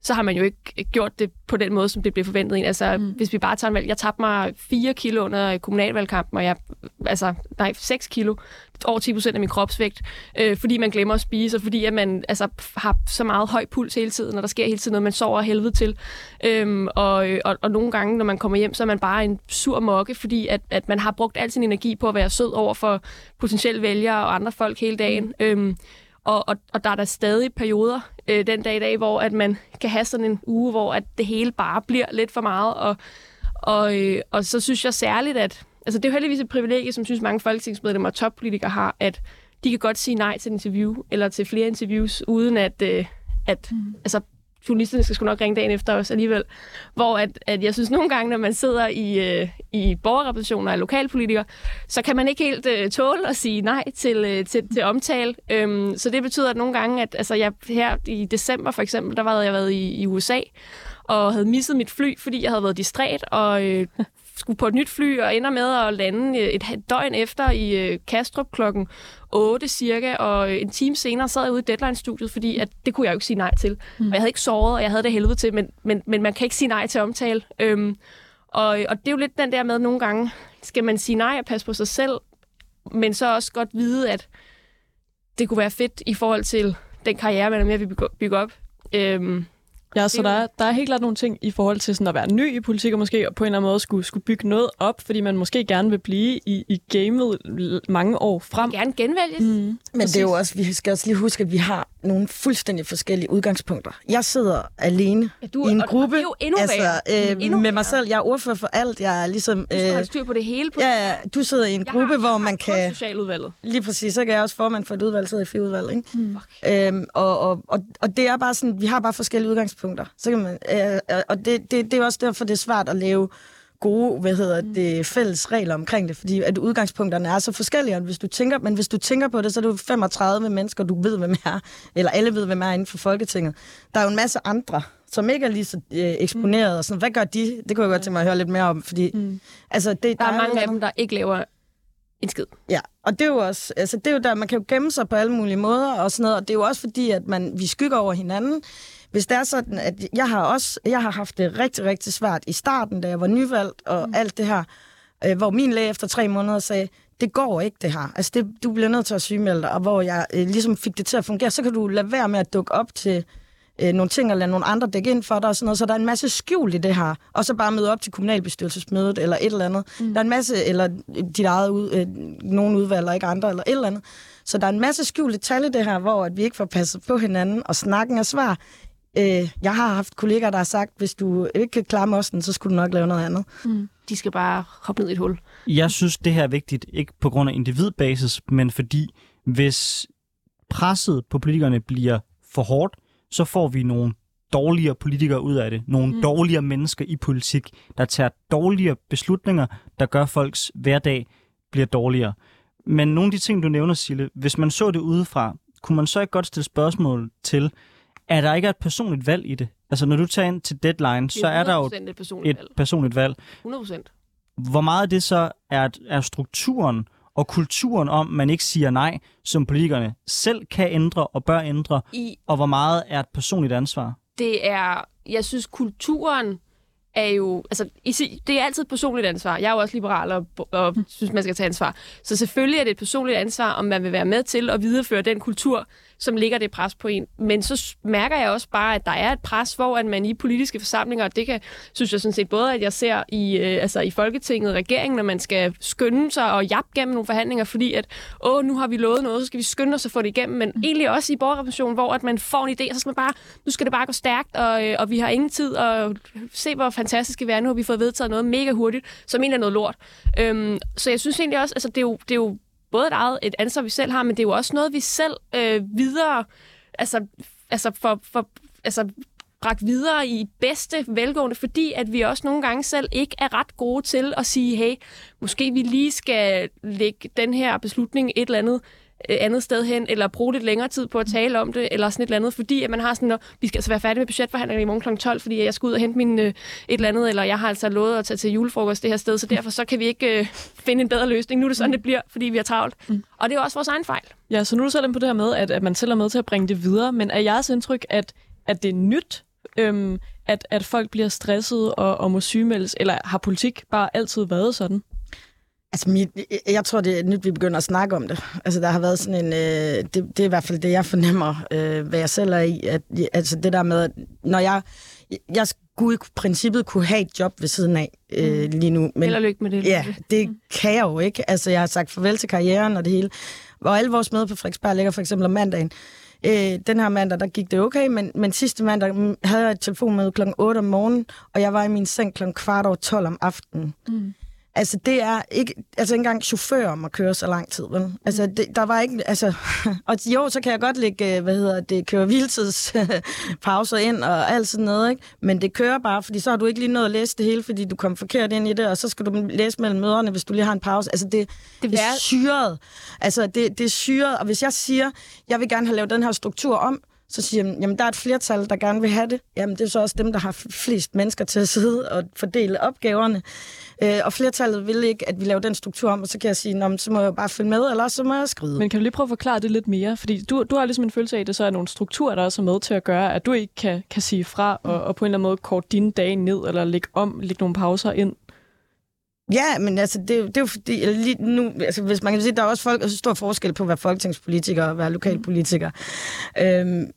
[SPEAKER 3] så har man jo ikke gjort det på den måde, som det blev forventet. Altså, mm. hvis vi bare tager en valg, jeg tabte mig 4 kilo under kommunalvalgkampen, og jeg, altså, nej, 6 kilo, over 10 procent af min kropsvægt, øh, fordi man glemmer at spise, og fordi at man altså, har så meget høj puls hele tiden, og der sker hele tiden noget, man sover helvede til. Øhm, og, og, og nogle gange, når man kommer hjem, så er man bare en sur mokke, fordi at, at man har brugt al sin energi på at være sød over for potentielle vælgere og andre folk hele dagen. Mm. Øhm, og, og, og der er der stadig perioder øh, den dag i dag, hvor at man kan have sådan en uge, hvor at det hele bare bliver lidt for meget. Og, og, øh, og så synes jeg særligt, at altså det er jo heldigvis et privilegie, som synes mange folketingsmedlemmer og toppolitikere har, at de kan godt sige nej til et interview, eller til flere interviews, uden at, øh, at mm. altså, journalisterne skal sgu nok ringe dagen efter os alligevel, hvor at, at jeg synes nogle gange, når man sidder i, øh, i borgerrepræsentationer af lokalpolitikere, så kan man ikke helt øh, tåle at sige nej til, øh, til, til omtale. Øhm, så det betyder at nogle gange, at altså, jeg, her i december for eksempel, der var jeg været i, i USA, og havde misset mit fly, fordi jeg havde været distræt, og øh, skulle på et nyt fly og ender med at lande øh, et døgn efter i øh, Kastrup klokken 8 cirka, og øh, en time senere sad jeg ude i Deadline-studiet, fordi at det kunne jeg jo ikke sige nej til. Mm. Og jeg havde ikke sovet, og jeg havde det helvede til, men, men, men man kan ikke sige nej til omtale. Øhm, og, og det er jo lidt den der med, at nogle gange skal man sige nej og passe på sig selv, men så også godt vide, at det kunne være fedt i forhold til den karriere, man er med at bygge op. Øhm,
[SPEAKER 2] Ja, så der er, der er helt klart nogle ting i forhold til sådan at være ny i politik, og måske på en eller anden måde skulle, skulle bygge noget op, fordi man måske gerne vil blive i, i gamet mange år frem.
[SPEAKER 3] Gerne genvælges. Mm.
[SPEAKER 4] Men Præcis. det er jo også, vi skal også lige huske, at vi har nogle fuldstændig forskellige udgangspunkter. Jeg sidder alene ja, du, i en gruppe.
[SPEAKER 3] Det er jo endnu
[SPEAKER 4] altså, øh, endnu med mig selv. Jeg er ordfører for alt. Jeg er ligesom...
[SPEAKER 3] Øh, du skal øh, styr på det hele. På
[SPEAKER 4] ja, ja, du sidder i en
[SPEAKER 3] jeg
[SPEAKER 4] gruppe,
[SPEAKER 3] har,
[SPEAKER 4] hvor man kan...
[SPEAKER 3] socialudvalget.
[SPEAKER 4] Lige præcis. Så kan jeg også formand for et udvalg, sidder i fire udvalg. Ikke? Mm. Øhm, og, og, og, og det er bare sådan, vi har bare forskellige udgangspunkter. Så kan man, øh, og det, det, det er også derfor, det er svært at lave gode, hvad hedder mm. det, fælles regler omkring det, fordi at udgangspunkterne er så forskellige, hvis du tænker, men hvis du tænker på det, så er du 35 mennesker, du ved, hvem er, eller alle ved, hvem er inden for Folketinget. Der er jo en masse andre, som ikke er lige så øh, eksponeret, mm. og sådan, hvad gør de? Det kunne jeg godt tænke mig at høre lidt mere om, fordi mm. altså, det,
[SPEAKER 3] der, der er, er mange af dem, der ikke laver en skid.
[SPEAKER 4] Ja, og det er jo også, altså det er jo der, man kan jo gemme sig på alle mulige måder og sådan noget, og det er jo også fordi, at man, vi skygger over hinanden, hvis det er sådan, at jeg har også jeg har haft det rigtig, rigtig svært i starten, da jeg var nyvalgt og mm. alt det her, øh, hvor min læge efter tre måneder sagde, det går ikke det her. Altså, det, du bliver nødt til at sygemelde dig, og hvor jeg øh, ligesom fik det til at fungere, så kan du lade være med at dukke op til øh, nogle ting, og lade nogle andre dække ind for dig og sådan noget. Så der er en masse skjul i det her. Og så bare møde op til kommunalbestyrelsesmødet eller et eller andet. Mm. Der er en masse, eller dit eget ud, øh, nogen udvalg, eller ikke andre, eller et eller andet. Så der er en masse skjul detalje i det her, hvor at vi ikke får passet på hinanden, og snakken er svar. Øh, jeg har haft kollegaer, der har sagt, hvis du ikke kan klare mosten, så skulle du nok lave noget andet. Mm.
[SPEAKER 3] De skal bare hoppe ned i et hul.
[SPEAKER 1] Jeg synes, det her er vigtigt, ikke på grund af individbasis, men fordi hvis presset på politikerne bliver for hårdt, så får vi nogle dårligere politikere ud af det. Nogle mm. dårligere mennesker i politik, der tager dårligere beslutninger, der gør folks hverdag bliver dårligere. Men nogle af de ting, du nævner, Sille, hvis man så det udefra, kunne man så ikke godt stille spørgsmål til, er der ikke et personligt valg i det? Altså, når du tager ind til deadline, så er der jo
[SPEAKER 3] et personligt,
[SPEAKER 1] et valg. personligt valg.
[SPEAKER 3] 100
[SPEAKER 1] Hvor meget af det så er, er strukturen og kulturen om, man ikke siger nej, som politikerne selv kan ændre og bør ændre, I, og hvor meget er et personligt ansvar?
[SPEAKER 3] Det er, jeg synes, kulturen er jo, altså, det er altid et personligt ansvar. Jeg er jo også liberal og, og synes, man skal tage ansvar. Så selvfølgelig er det et personligt ansvar, om man vil være med til at videreføre den kultur, som ligger det pres på en. Men så mærker jeg også bare, at der er et pres, hvor at man i politiske forsamlinger, og det kan, synes jeg sådan set både, at jeg ser i, øh, altså i Folketinget, regeringen, når man skal skynde sig og jap gennem nogle forhandlinger, fordi at, åh, nu har vi lovet noget, så skal vi skynde os at få det igennem, men mm. egentlig også i borgerrepræsentationen, hvor at man får en idé, så skal man bare, nu skal det bare gå stærkt, og, øh, og vi har ingen tid, og se, hvor fantastiske vi er. Nu har vi fået vedtaget noget mega hurtigt, som egentlig er noget lort. Øhm, så jeg synes egentlig også, altså det er jo, det er jo både et, eget, et ansvar, vi selv har, men det er jo også noget, vi selv øh, videre, altså, altså for, for altså, bragt videre i bedste velgående, fordi at vi også nogle gange selv ikke er ret gode til at sige, hey, måske vi lige skal lægge den her beslutning et eller andet Øh, andet sted hen, eller bruge lidt længere tid på at tale om det, eller sådan et eller andet, fordi at man har sådan, at vi skal altså være færdige med budgetforhandlingerne i morgen kl. 12, fordi jeg skal ud og hente min øh, et eller andet, eller jeg har altså lovet at tage til julefrokost det her sted, så derfor så kan vi ikke øh, finde en bedre løsning. Nu er det sådan, det bliver, fordi vi har travlt. Mm. Og det er også vores egen fejl.
[SPEAKER 2] Ja, så nu er du selv på det her med, at, at man selv er med til at bringe det videre, men er jeres indtryk, at, at det er nyt, øhm, at, at folk bliver stresset og, og må sygemeldes, eller har politik bare altid været sådan?
[SPEAKER 4] Altså, mit, jeg tror, det er nyt, vi begynder at snakke om det. Altså, der har været sådan en... Øh, det, det er i hvert fald det, jeg fornemmer, øh, hvad jeg selv er i. At, altså, det der med, at når jeg... Jeg skulle i princippet kunne have et job ved siden af øh, mm. lige nu.
[SPEAKER 3] Men, Held og lykke med det.
[SPEAKER 4] Ja, det mm. kan jeg jo ikke. Altså, jeg har sagt farvel til karrieren og det hele. Hvor alle vores møder på Frederiksberg ligger for eksempel om mandagen. Øh, den her mandag, der gik det okay, men, men sidste mandag havde jeg et telefonmøde kl. 8 om morgenen, og jeg var i min seng kl. kvart over 12 om aftenen. Mm. Altså, det er ikke... Altså, ikke engang chauffører må køre så lang tid, vel? Altså, det, der var ikke... Altså, og jo, så kan jeg godt lægge, øh, hvad hedder det, køre hviletidspauser ind og alt sådan noget, ikke? Men det kører bare, fordi så har du ikke lige nået at læse det hele, fordi du kom forkert ind i det, og så skal du læse mellem møderne, hvis du lige har en pause. Altså, det, det, det er syret. Altså, det, det er syret, og hvis jeg siger, jeg vil gerne have lavet den her struktur om, så siger jeg, jamen der er et flertal, der gerne vil have det. Jamen det er så også dem, der har flest mennesker til at sidde og fordele opgaverne. Øh, og flertallet vil ikke, at vi laver den struktur om, og så kan jeg sige, så må jeg bare følge med, eller så må jeg skrive.
[SPEAKER 2] Men kan du lige prøve at forklare det lidt mere? Fordi du, du har ligesom en følelse af, at det så er nogle strukturer, der også er med til at gøre, at du ikke kan, kan sige fra og, og på en eller anden måde kort dine dage ned, eller lægge om, lægge nogle pauser ind.
[SPEAKER 4] Ja, men altså, det, det er jo fordi, lige nu, altså, hvis man kan sige, der er også folk, altså, stor forskel på at være folketingspolitiker og være lokalpolitiker. Øhm,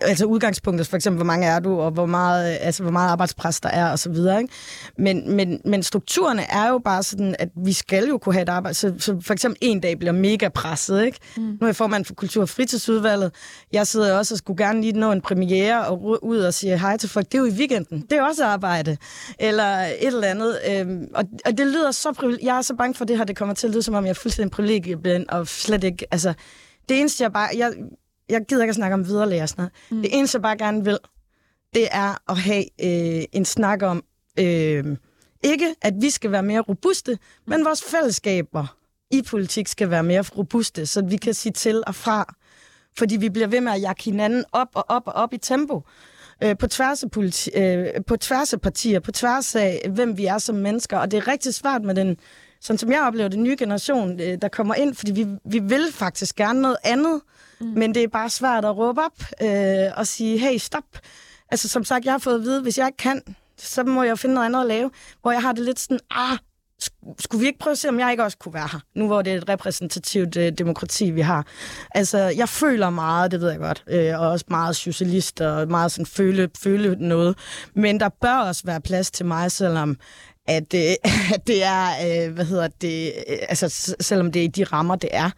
[SPEAKER 4] altså udgangspunktet, for eksempel, hvor mange er du, og hvor meget, altså, hvor meget arbejdspres der er, og så videre. Ikke? Men, men, men strukturerne er jo bare sådan, at vi skal jo kunne have et arbejde. Så, så for eksempel en dag bliver mega presset. Ikke? Mm. Nu er jeg formand for Kultur- og Fritidsudvalget. Jeg sidder også og skulle gerne lige nå en premiere og ud og sige hej til folk. Det er jo i weekenden. Det er også arbejde. Eller et eller andet. Øhm, og, og det lyder så Jeg er så bange for, det her det kommer til at lyde, som om jeg er fuldstændig privilegieblind, og slet ikke... Altså, det eneste, jeg bare... Jeg, jeg gider ikke at snakke om viderelære og sådan noget. Mm. Det eneste, jeg bare gerne vil, det er at have øh, en snak om... Øh, ikke, at vi skal være mere robuste, men vores fællesskaber i politik skal være mere robuste, så vi kan sige til og fra. Fordi vi bliver ved med at jakke hinanden op og op og op i tempo øh, på, tværs af politi- øh, på tværs af partier, på tværs af, hvem vi er som mennesker. Og det er rigtig svært med den, sådan som jeg oplever, den nye generation, øh, der kommer ind, fordi vi, vi vil faktisk gerne noget andet, mm. men det er bare svært at råbe op øh, og sige, hey, stop. Altså som sagt, jeg har fået at vide, hvis jeg ikke kan, så må jeg finde noget andet at lave, hvor jeg har det lidt sådan, ah, skulle vi ikke prøve at se, om jeg ikke også kunne være her, nu hvor det er et repræsentativt øh, demokrati, vi har. Altså, jeg føler meget, det ved jeg godt, øh, og også meget socialist, og meget sådan føle, føle noget, men der bør også være plads til mig, selvom at, øh, at det er, øh, hvad hedder det, øh, altså selvom det er i de rammer, det er.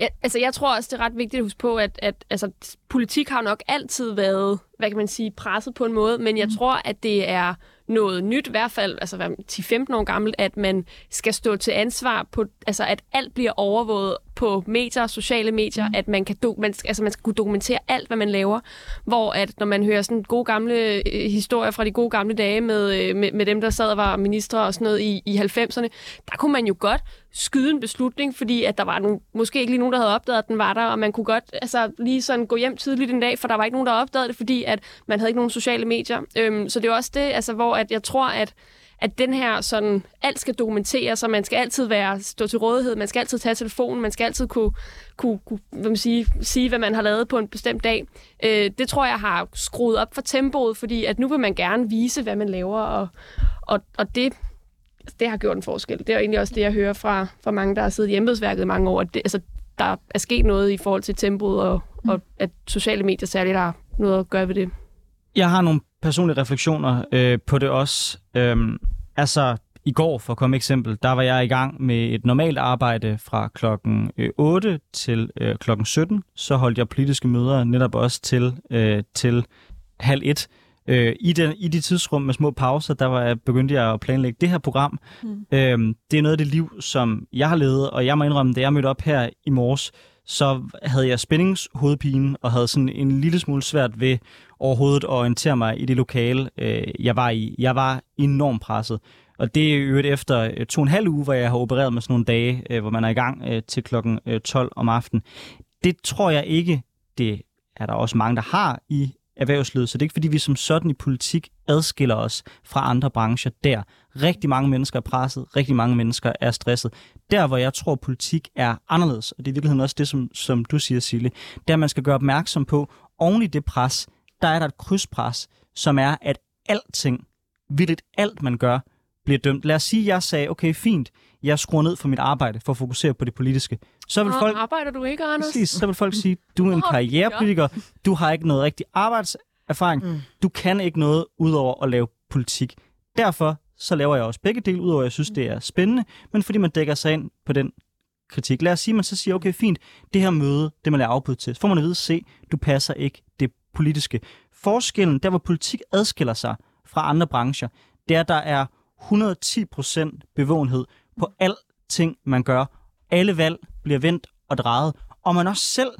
[SPEAKER 3] Ja, altså jeg tror også, det er ret vigtigt at huske på, at, at altså, politik har nok altid været, hvad kan man sige, presset på en måde, men jeg mm. tror, at det er noget nyt, i hvert fald altså 10-15 år gammelt, at man skal stå til ansvar på, altså at alt bliver overvåget på medier, sociale medier, mm. at man kan do, man, altså man skal kunne dokumentere alt, hvad man laver. Hvor at når man hører sådan gode gamle øh, historier fra de gode gamle dage med, øh, med, med dem, der sad og var ministre og sådan noget i, i 90'erne, der kunne man jo godt skyde en beslutning, fordi at der var nogle, måske ikke lige nogen, der havde opdaget, at den var der, og man kunne godt altså, lige sådan gå hjem tidligt en dag, for der var ikke nogen, der opdagede det, fordi at man havde ikke nogen sociale medier. Øhm, så det er også det, altså, hvor at jeg tror, at at den her sådan, alt skal dokumenteres, så man skal altid være, stå til rådighed, man skal altid tage telefonen, man skal altid kunne, kunne, kunne hvad man sige, sige, hvad man har lavet på en bestemt dag. Øh, det tror jeg har skruet op for tempoet, fordi at nu vil man gerne vise, hvad man laver, og, og, og det, det har gjort en forskel. Det er egentlig også det, jeg hører fra, fra mange, der har siddet i embedsværket i mange år. Det, altså, der er sket noget i forhold til tempoet, og, og at sociale medier særligt har noget at gøre ved det.
[SPEAKER 1] Jeg har nogle personlige refleksioner øh, på det også. Øhm, altså, i går, for at komme eksempel, der var jeg i gang med et normalt arbejde fra klokken 8 øh, til øh, klokken 17. Så holdt jeg politiske møder netop også til, øh, til halv et. Øh, i, den, I de tidsrum med små pauser, der var, begyndte jeg at planlægge det her program. Mm. Øhm, det er noget af det liv, som jeg har levet, og jeg må indrømme, da jeg mødte op her i morges, så havde jeg spændingshovedpine og havde sådan en lille smule svært ved overhovedet at orientere mig i det lokale, øh, jeg var i. Jeg var enormt presset. Og det er øvrigt efter øh, to og en halv uge, hvor jeg har opereret med sådan nogle dage, øh, hvor man er i gang øh, til klokken øh, 12 om aftenen. Det tror jeg ikke, det er der også mange, der har i erhvervslivet, så det er ikke fordi, vi som sådan i politik adskiller os fra andre brancher der. Rigtig mange mennesker er presset, rigtig mange mennesker er stresset. Der, hvor jeg tror, politik er anderledes, og det er i virkeligheden også det, som, som du siger, Sille, der man skal gøre opmærksom på, oven i det pres, der er der et krydspres, som er, at alting, vildt alt man gør, bliver dømt. Lad os sige, at jeg sagde, okay, fint, jeg skruer ned for mit arbejde for at fokusere på det politiske. Så vil
[SPEAKER 3] Nå,
[SPEAKER 1] folk,
[SPEAKER 3] arbejder du ikke, Anders?
[SPEAKER 1] Præcis, så vil folk sige, du er en karrierepolitiker, du har ikke noget rigtig arbejdserfaring, mm. du kan ikke noget udover at lave politik. Derfor så laver jeg også begge dele, udover at jeg synes, det er spændende, men fordi man dækker sig ind på den kritik. Lad os sige, at man så siger, okay, fint, det her møde, det man laver afbud til. Så får man at vide, se, du passer ikke det politiske. Forskellen, der hvor politik adskiller sig fra andre brancher, det er, at der er 110% bevågenhed på alting, man gør. Alle valg bliver vendt og drejet. Og man også selv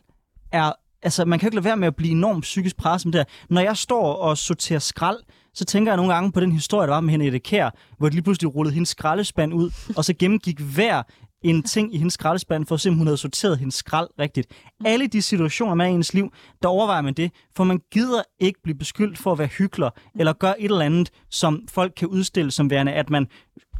[SPEAKER 1] er... Altså, man kan ikke lade være med at blive enormt psykisk presset med det her. Når jeg står og sorterer skrald, så tænker jeg nogle gange på den historie, der var med Henriette Kær, hvor de lige pludselig rullede hendes skraldespand ud, og så gennemgik hver en ting i hendes skraldespand, for at se, om hun havde sorteret hendes skrald rigtigt. Alle de situationer med i ens liv, der overvejer man det, for man gider ikke blive beskyldt for at være hyggelig, eller gøre et eller andet, som folk kan udstille som værende, at man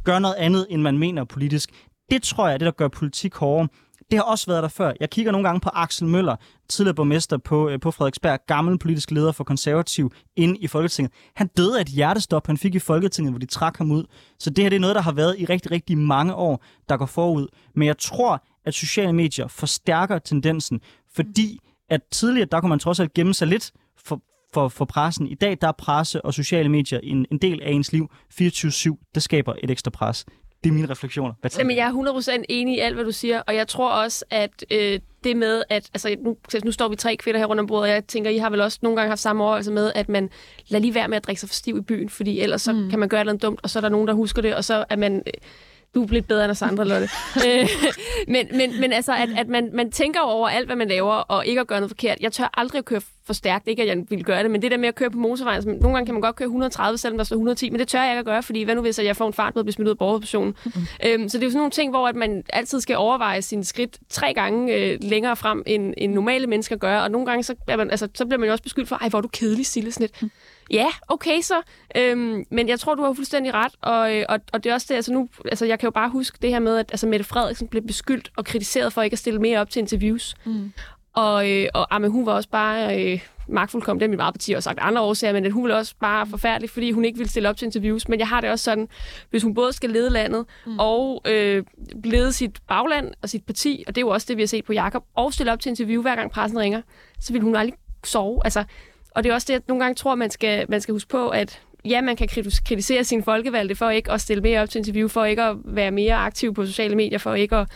[SPEAKER 1] gør noget andet, end man mener politisk. Det tror jeg er det, der gør politik hårdere. Det har også været der før. Jeg kigger nogle gange på Axel Møller, tidligere borgmester på, øh, på Frederiksberg, gammel politisk leder for konservativ, ind i Folketinget. Han døde af et hjertestop, han fik i Folketinget, hvor de trak ham ud. Så det her det er noget, der har været i rigtig, rigtig mange år, der går forud. Men jeg tror, at sociale medier forstærker tendensen, fordi at tidligere, der kunne man trods alt gemme sig lidt for, for, for pressen. I dag, der er presse og sociale medier en, en del af ens liv. 24-7, det skaber et ekstra pres. Det er mine refleksioner. Hvad
[SPEAKER 3] Jamen, jeg er 100% enig i alt, hvad du siger, og jeg tror også, at øh, det med, at altså, nu, nu står vi tre kvinder her rundt om bordet, og jeg tænker, I har vel også nogle gange haft samme overvejelse med, at man lader lige være med at drikke sig for stiv i byen, fordi ellers så mm. kan man gøre noget dumt, og så er der nogen, der husker det, og så er man... Øh, du er lidt bedre end os andre, Lotte. Øh, men, men, men altså, at, at man, man tænker over alt, hvad man laver, og ikke at gøre noget forkert. Jeg tør aldrig at køre for stærkt. Ikke, at jeg ville gøre det, men det der med at køre på motorvejen, nogle gange kan man godt køre 130, selvom der står 110, men det tør jeg ikke at gøre, fordi hvad nu hvis jeg får en fart med at blive smidt ud af borgerpositionen? Mm. Øhm, så det er jo sådan nogle ting, hvor at man altid skal overveje sine skridt tre gange øh, længere frem, end, end normale mennesker gør, og nogle gange så, er man, altså, så bliver man jo også beskyldt for, ej, hvor er du kedelig, Sille, sådan lidt. Mm. Ja, okay så. Øhm, men jeg tror, du har fuldstændig ret, og, øh, og, og det er også det, altså nu, altså jeg kan jo bare huske det her med, at altså Mette Frederiksen blev beskyldt og kritiseret for ikke at stille mere op til interviews. Mm. Og, øh, og Amme, hun var også bare øh, magtfuldkommen, det har mit eget parti også sagt andre årsager, men at hun var også bare forfærdelig, fordi hun ikke ville stille op til interviews. Men jeg har det også sådan, hvis hun både skal lede landet mm. og øh, lede sit bagland og sit parti, og det er jo også det, vi har set på Jakob, og stille op til interview, hver gang pressen ringer, så vil hun aldrig sove. Altså, og det er også det, at nogle gange tror, man skal, man skal huske på, at ja, man kan kritisere sine folkevalgte for ikke at stille mere op til interview, for ikke at være mere aktiv på sociale medier, for ikke at,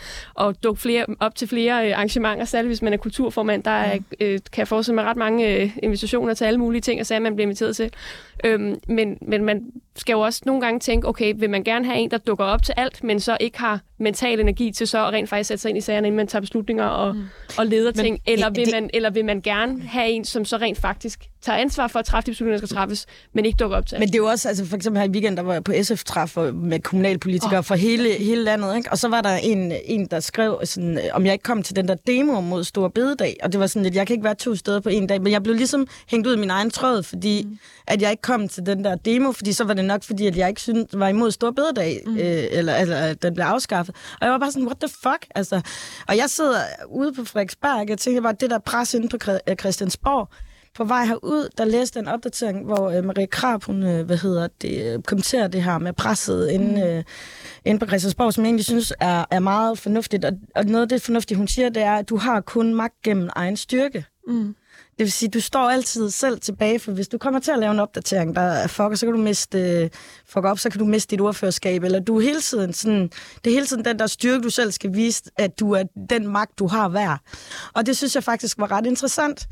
[SPEAKER 3] at dukke flere, op til flere øh, arrangementer, særligt hvis man er kulturformand. Der er, øh, kan forestille mig ret mange øh, invitationer til alle mulige ting, og så man bliver inviteret til. Øhm, men, men man skal jo også nogle gange tænke, okay, vil man gerne have en, der dukker op til alt, men så ikke har mental energi til så at rent faktisk sætte sig ind i sagerne, inden man tager beslutninger og, mm. og leder men, ting, eller vil, det... man, eller vil man gerne have en, som så rent faktisk tager ansvar for at træffe de beslutninger, der skal træffes, men ikke dukker op til
[SPEAKER 4] Men det er jo også, altså for eksempel her i weekenden, der var jeg på SF-træf med kommunalpolitikere oh. fra hele, hele landet, ikke? og så var der en, en der skrev, sådan, om jeg ikke kom til den der demo mod Stor Bededag, og det var sådan lidt, jeg kan ikke være to steder på en dag, men jeg blev ligesom hængt ud i min egen tråd, fordi mm. at jeg ikke kom til den der demo, fordi så var det nok, fordi at jeg ikke synes, var imod Stor Bededag, mm. øh, eller, eller at den blev afskaffet. Og jeg var bare sådan, what the fuck? Altså, og jeg sidder ude på Frederiksberg, og jeg tænker bare, det der pres inde på Christiansborg, på vej herud, der læste en opdatering, hvor øh, Marie Krab, hun, øh, hvad hedder det, kommenterer det her med presset inde, mm. øh, inde på Christiansborg, som jeg egentlig synes er, er meget fornuftigt. Og, og noget af det fornuftige, hun siger, det er, at du har kun magt gennem egen styrke. Mm. Det vil sige, du står altid selv tilbage, for hvis du kommer til at lave en opdatering, der er fucker, så kan du miste, uh, fuck op, så kan du miste dit ordførerskab, eller du er hele tiden sådan, det er hele tiden den der styrke, du selv skal vise, at du er den magt, du har værd. Og det synes jeg faktisk var ret interessant.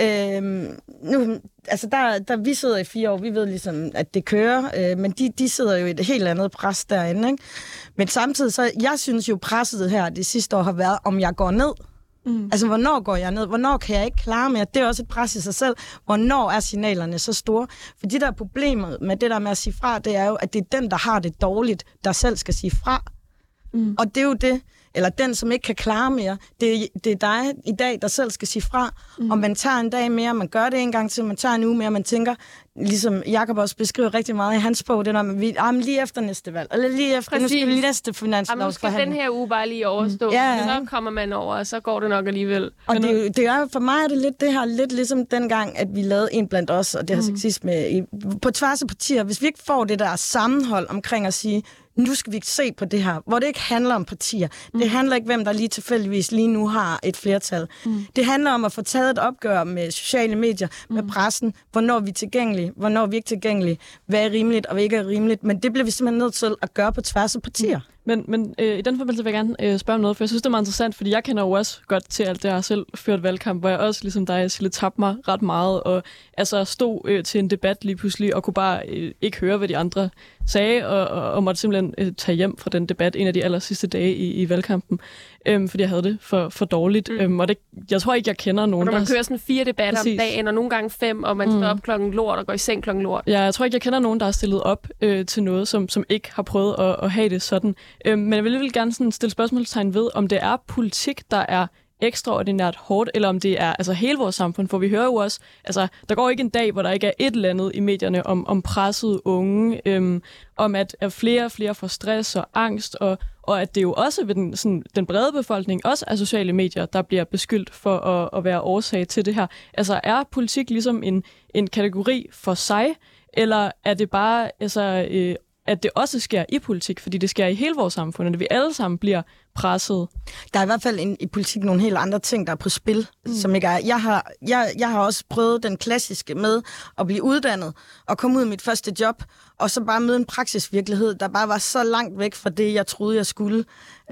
[SPEAKER 4] Øhm, nu, altså der, der, vi sidder i fire år, vi ved ligesom, at det kører, øh, men de, de sidder jo i et helt andet pres derinde. Ikke? Men samtidig, så jeg synes jo, presset her det sidste år har været, om jeg går ned. Mm. Altså, hvornår går jeg ned? Hvornår kan jeg ikke klare mere? Det er også et pres i sig selv. Hvornår er signalerne så store? For de der problemer med det der med at sige fra, det er jo, at det er den, der har det dårligt, der selv skal sige fra. Mm. Og det er jo det, eller den, som ikke kan klare mere. Det, er, det er dig i dag, der selv skal sige fra, mm. og man tager en dag mere, man gør det en gang til, man tager en uge mere, man tænker, ligesom Jakob også beskriver rigtig meget i hans bog, det der med, vi, ah, lige efter næste valg, eller lige efter Præcis. nu skal vi næste finanslovsforhandling.
[SPEAKER 3] Jamen, skal den her uge bare lige overstå, mm. ja, ja. så kommer man over, og så går det nok alligevel.
[SPEAKER 4] Og det, det er, for mig er det lidt det her, lidt ligesom dengang, at vi lavede en blandt os, og det her mm. sexisme i, på tværs af partier. Hvis vi ikke får det der sammenhold omkring at sige, nu skal vi se på det her, hvor det ikke handler om partier. Mm. Det handler ikke, hvem der lige tilfældigvis lige nu har et flertal. Mm. Det handler om at få taget et opgør med sociale medier, mm. med pressen, hvornår vi er tilgængelige, hvornår vi er ikke tilgængelige, hvad er rimeligt og hvad ikke er rimeligt. Men det bliver vi simpelthen nødt til at gøre på tværs af partier. Mm.
[SPEAKER 2] Men, men øh, i den forbindelse vil jeg gerne øh, spørge om noget, for jeg synes, det er meget interessant, fordi jeg kender jo også godt til alt det, jeg har selv ført valgkamp, hvor jeg også, ligesom dig, Sille, tabte mig ret meget, og altså stod øh, til en debat lige pludselig, og kunne bare øh, ikke høre, hvad de andre sagde, og, og, og måtte simpelthen øh, tage hjem fra den debat en af de aller sidste dage i, i valgkampen, øh, fordi jeg havde det for, for dårligt. Mm. Øhm, og det, jeg tror ikke, jeg kender nogen,
[SPEAKER 3] Og når man
[SPEAKER 2] der...
[SPEAKER 3] kører sådan fire debatter
[SPEAKER 2] Præcis.
[SPEAKER 3] om dagen, og nogle gange fem, og man står op klokken lort og går i seng klokken lort.
[SPEAKER 2] Ja, jeg tror ikke, jeg kender nogen, der har stillet op øh, til noget, som, som ikke har prøvet at, at have det sådan. Øh, men jeg vil alligevel gerne sådan stille spørgsmålstegn ved, om det er politik, der er ekstraordinært hårdt, eller om det er altså hele vores samfund, for vi hører jo også, altså der går ikke en dag, hvor der ikke er et eller andet i medierne om, om presset unge, øhm, om at, at flere og flere får stress og angst, og, og at det jo også ved den, sådan, den brede befolkning, også af sociale medier, der bliver beskyldt for at, at være årsag til det her. Altså er politik ligesom en, en kategori for sig, eller er det bare altså, øh, at det også sker i politik, fordi det sker i hele vores samfund, at vi alle sammen bliver presset.
[SPEAKER 4] Der er i hvert fald en, i politik nogle helt andre ting, der er på spil, mm. som ikke er. Jeg har, jeg, jeg har også prøvet den klassiske med at blive uddannet og komme ud i mit første job, og så bare møde en praksisvirkelighed, der bare var så langt væk fra det, jeg troede, jeg skulle,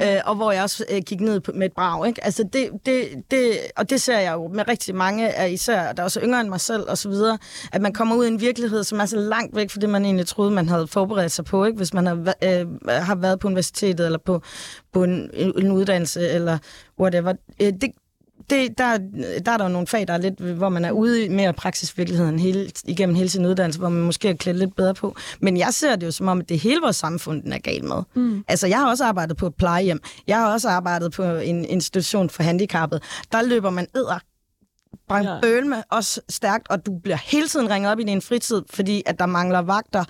[SPEAKER 4] øh, og hvor jeg også øh, gik ned med et brag. Ikke? Altså det, det, det, og det ser jeg jo med rigtig mange af især, der er også yngre end mig selv og så videre, at man kommer ud i en virkelighed, som er så langt væk fra det, man egentlig troede, man havde forberedt sig på, ikke? hvis man har, øh, har været på universitetet eller på, på en, en uddannelse eller whatever. Øh, det, det, der, der er der jo nogle fag, der er lidt, hvor man er ude i mere praksisvirkeligheden hele, igennem hele sin uddannelse, hvor man måske er klædt lidt bedre på. Men jeg ser det jo som om, at det hele vores samfund, den er gal med. Mm. Altså, jeg har også arbejdet på et plejehjem. Jeg har også arbejdet på en institution for handicappede. Der løber man æder brændt
[SPEAKER 2] Ja.
[SPEAKER 4] bøl med også stærkt, og du bliver hele tiden ringet op i din fritid, fordi at der mangler vagter,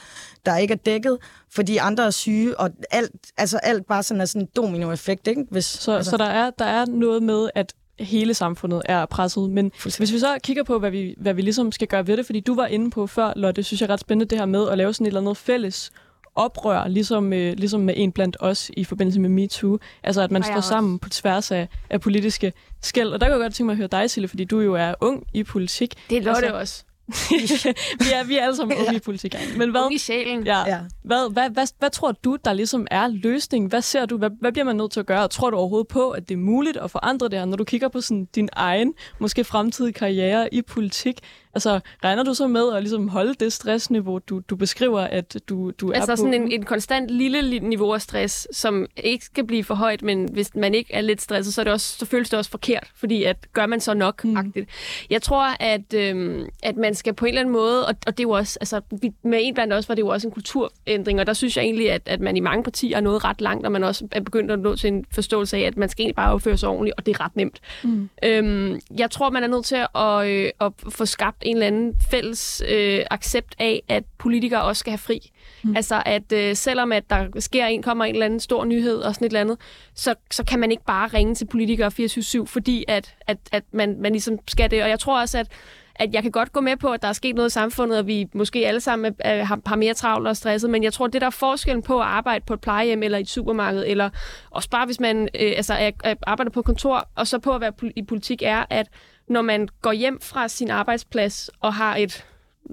[SPEAKER 4] der ikke er dækket, fordi andre er syge, og alt, altså alt bare sådan er sådan en dominoeffekt, ikke? Hvis,
[SPEAKER 2] Så,
[SPEAKER 4] altså.
[SPEAKER 2] så der, er, der er noget med, at hele samfundet er presset. Men hvis vi så kigger på, hvad vi, hvad vi ligesom skal gøre ved det, fordi du var inde på før, Lotte, synes jeg er ret spændende det her med at lave sådan et eller andet fælles oprør, ligesom, øh, ligesom med en blandt os i forbindelse med MeToo. Altså, at man står
[SPEAKER 3] også.
[SPEAKER 2] sammen på tværs af, af politiske skæld. Og der kan jeg godt tænke mig at høre dig, Sille, fordi du jo er ung i politik.
[SPEAKER 3] Det er Lotte
[SPEAKER 2] Altså-
[SPEAKER 3] også.
[SPEAKER 2] vi, er, vi er alle sammen unge i politik. Men hvad,
[SPEAKER 3] Ung i sjælen.
[SPEAKER 2] ja,
[SPEAKER 4] Ja.
[SPEAKER 2] hvad, hvad, hvad, hvad tror du, der ligesom er løsningen? Hvad ser du? Hvad, hvad bliver man nødt til at gøre? Og tror du overhovedet på, at det er muligt at forandre det her, når du kigger på sådan din egen, måske fremtidige karriere i politik? Altså, regner du så med at ligesom holde det stressniveau, du, du beskriver, at du, du er
[SPEAKER 3] Altså sådan en, en konstant lille, niveau af stress, som ikke skal blive for højt, men hvis man ikke er lidt stresset, så, er det også, så føles det også forkert, fordi at gør man så nok mm. agtigt. Jeg tror, at, øhm, at man skal på en eller anden måde, og, og det er jo også, altså vi, med en blandt os var det jo også en kulturændring, og der synes jeg egentlig, at, at man i mange partier er nået ret langt, og man også er begyndt at nå til en forståelse af, at man skal egentlig bare opføre sig ordentligt, og det er ret nemt. Mm. Øhm, jeg tror, man er nødt til at, øh, at få skabt en eller anden fælles øh, accept af, at politikere også skal have fri. Mm. Altså, at øh, selvom at der sker en, kommer en eller anden stor nyhed og sådan et eller andet, så, så kan man ikke bare ringe til politikere 24-7, fordi at, at, at man, man ligesom skal det. Og jeg tror også, at at jeg kan godt gå med på, at der er sket noget i samfundet, og vi måske alle sammen er, har, har mere travlt og stresset, men jeg tror, det der er forskellen på at arbejde på et plejehjem eller i et supermarked, eller også bare hvis man øh, altså, er, er, arbejder på kontor, og så på at være i politik, er, at når man går hjem fra sin arbejdsplads og har et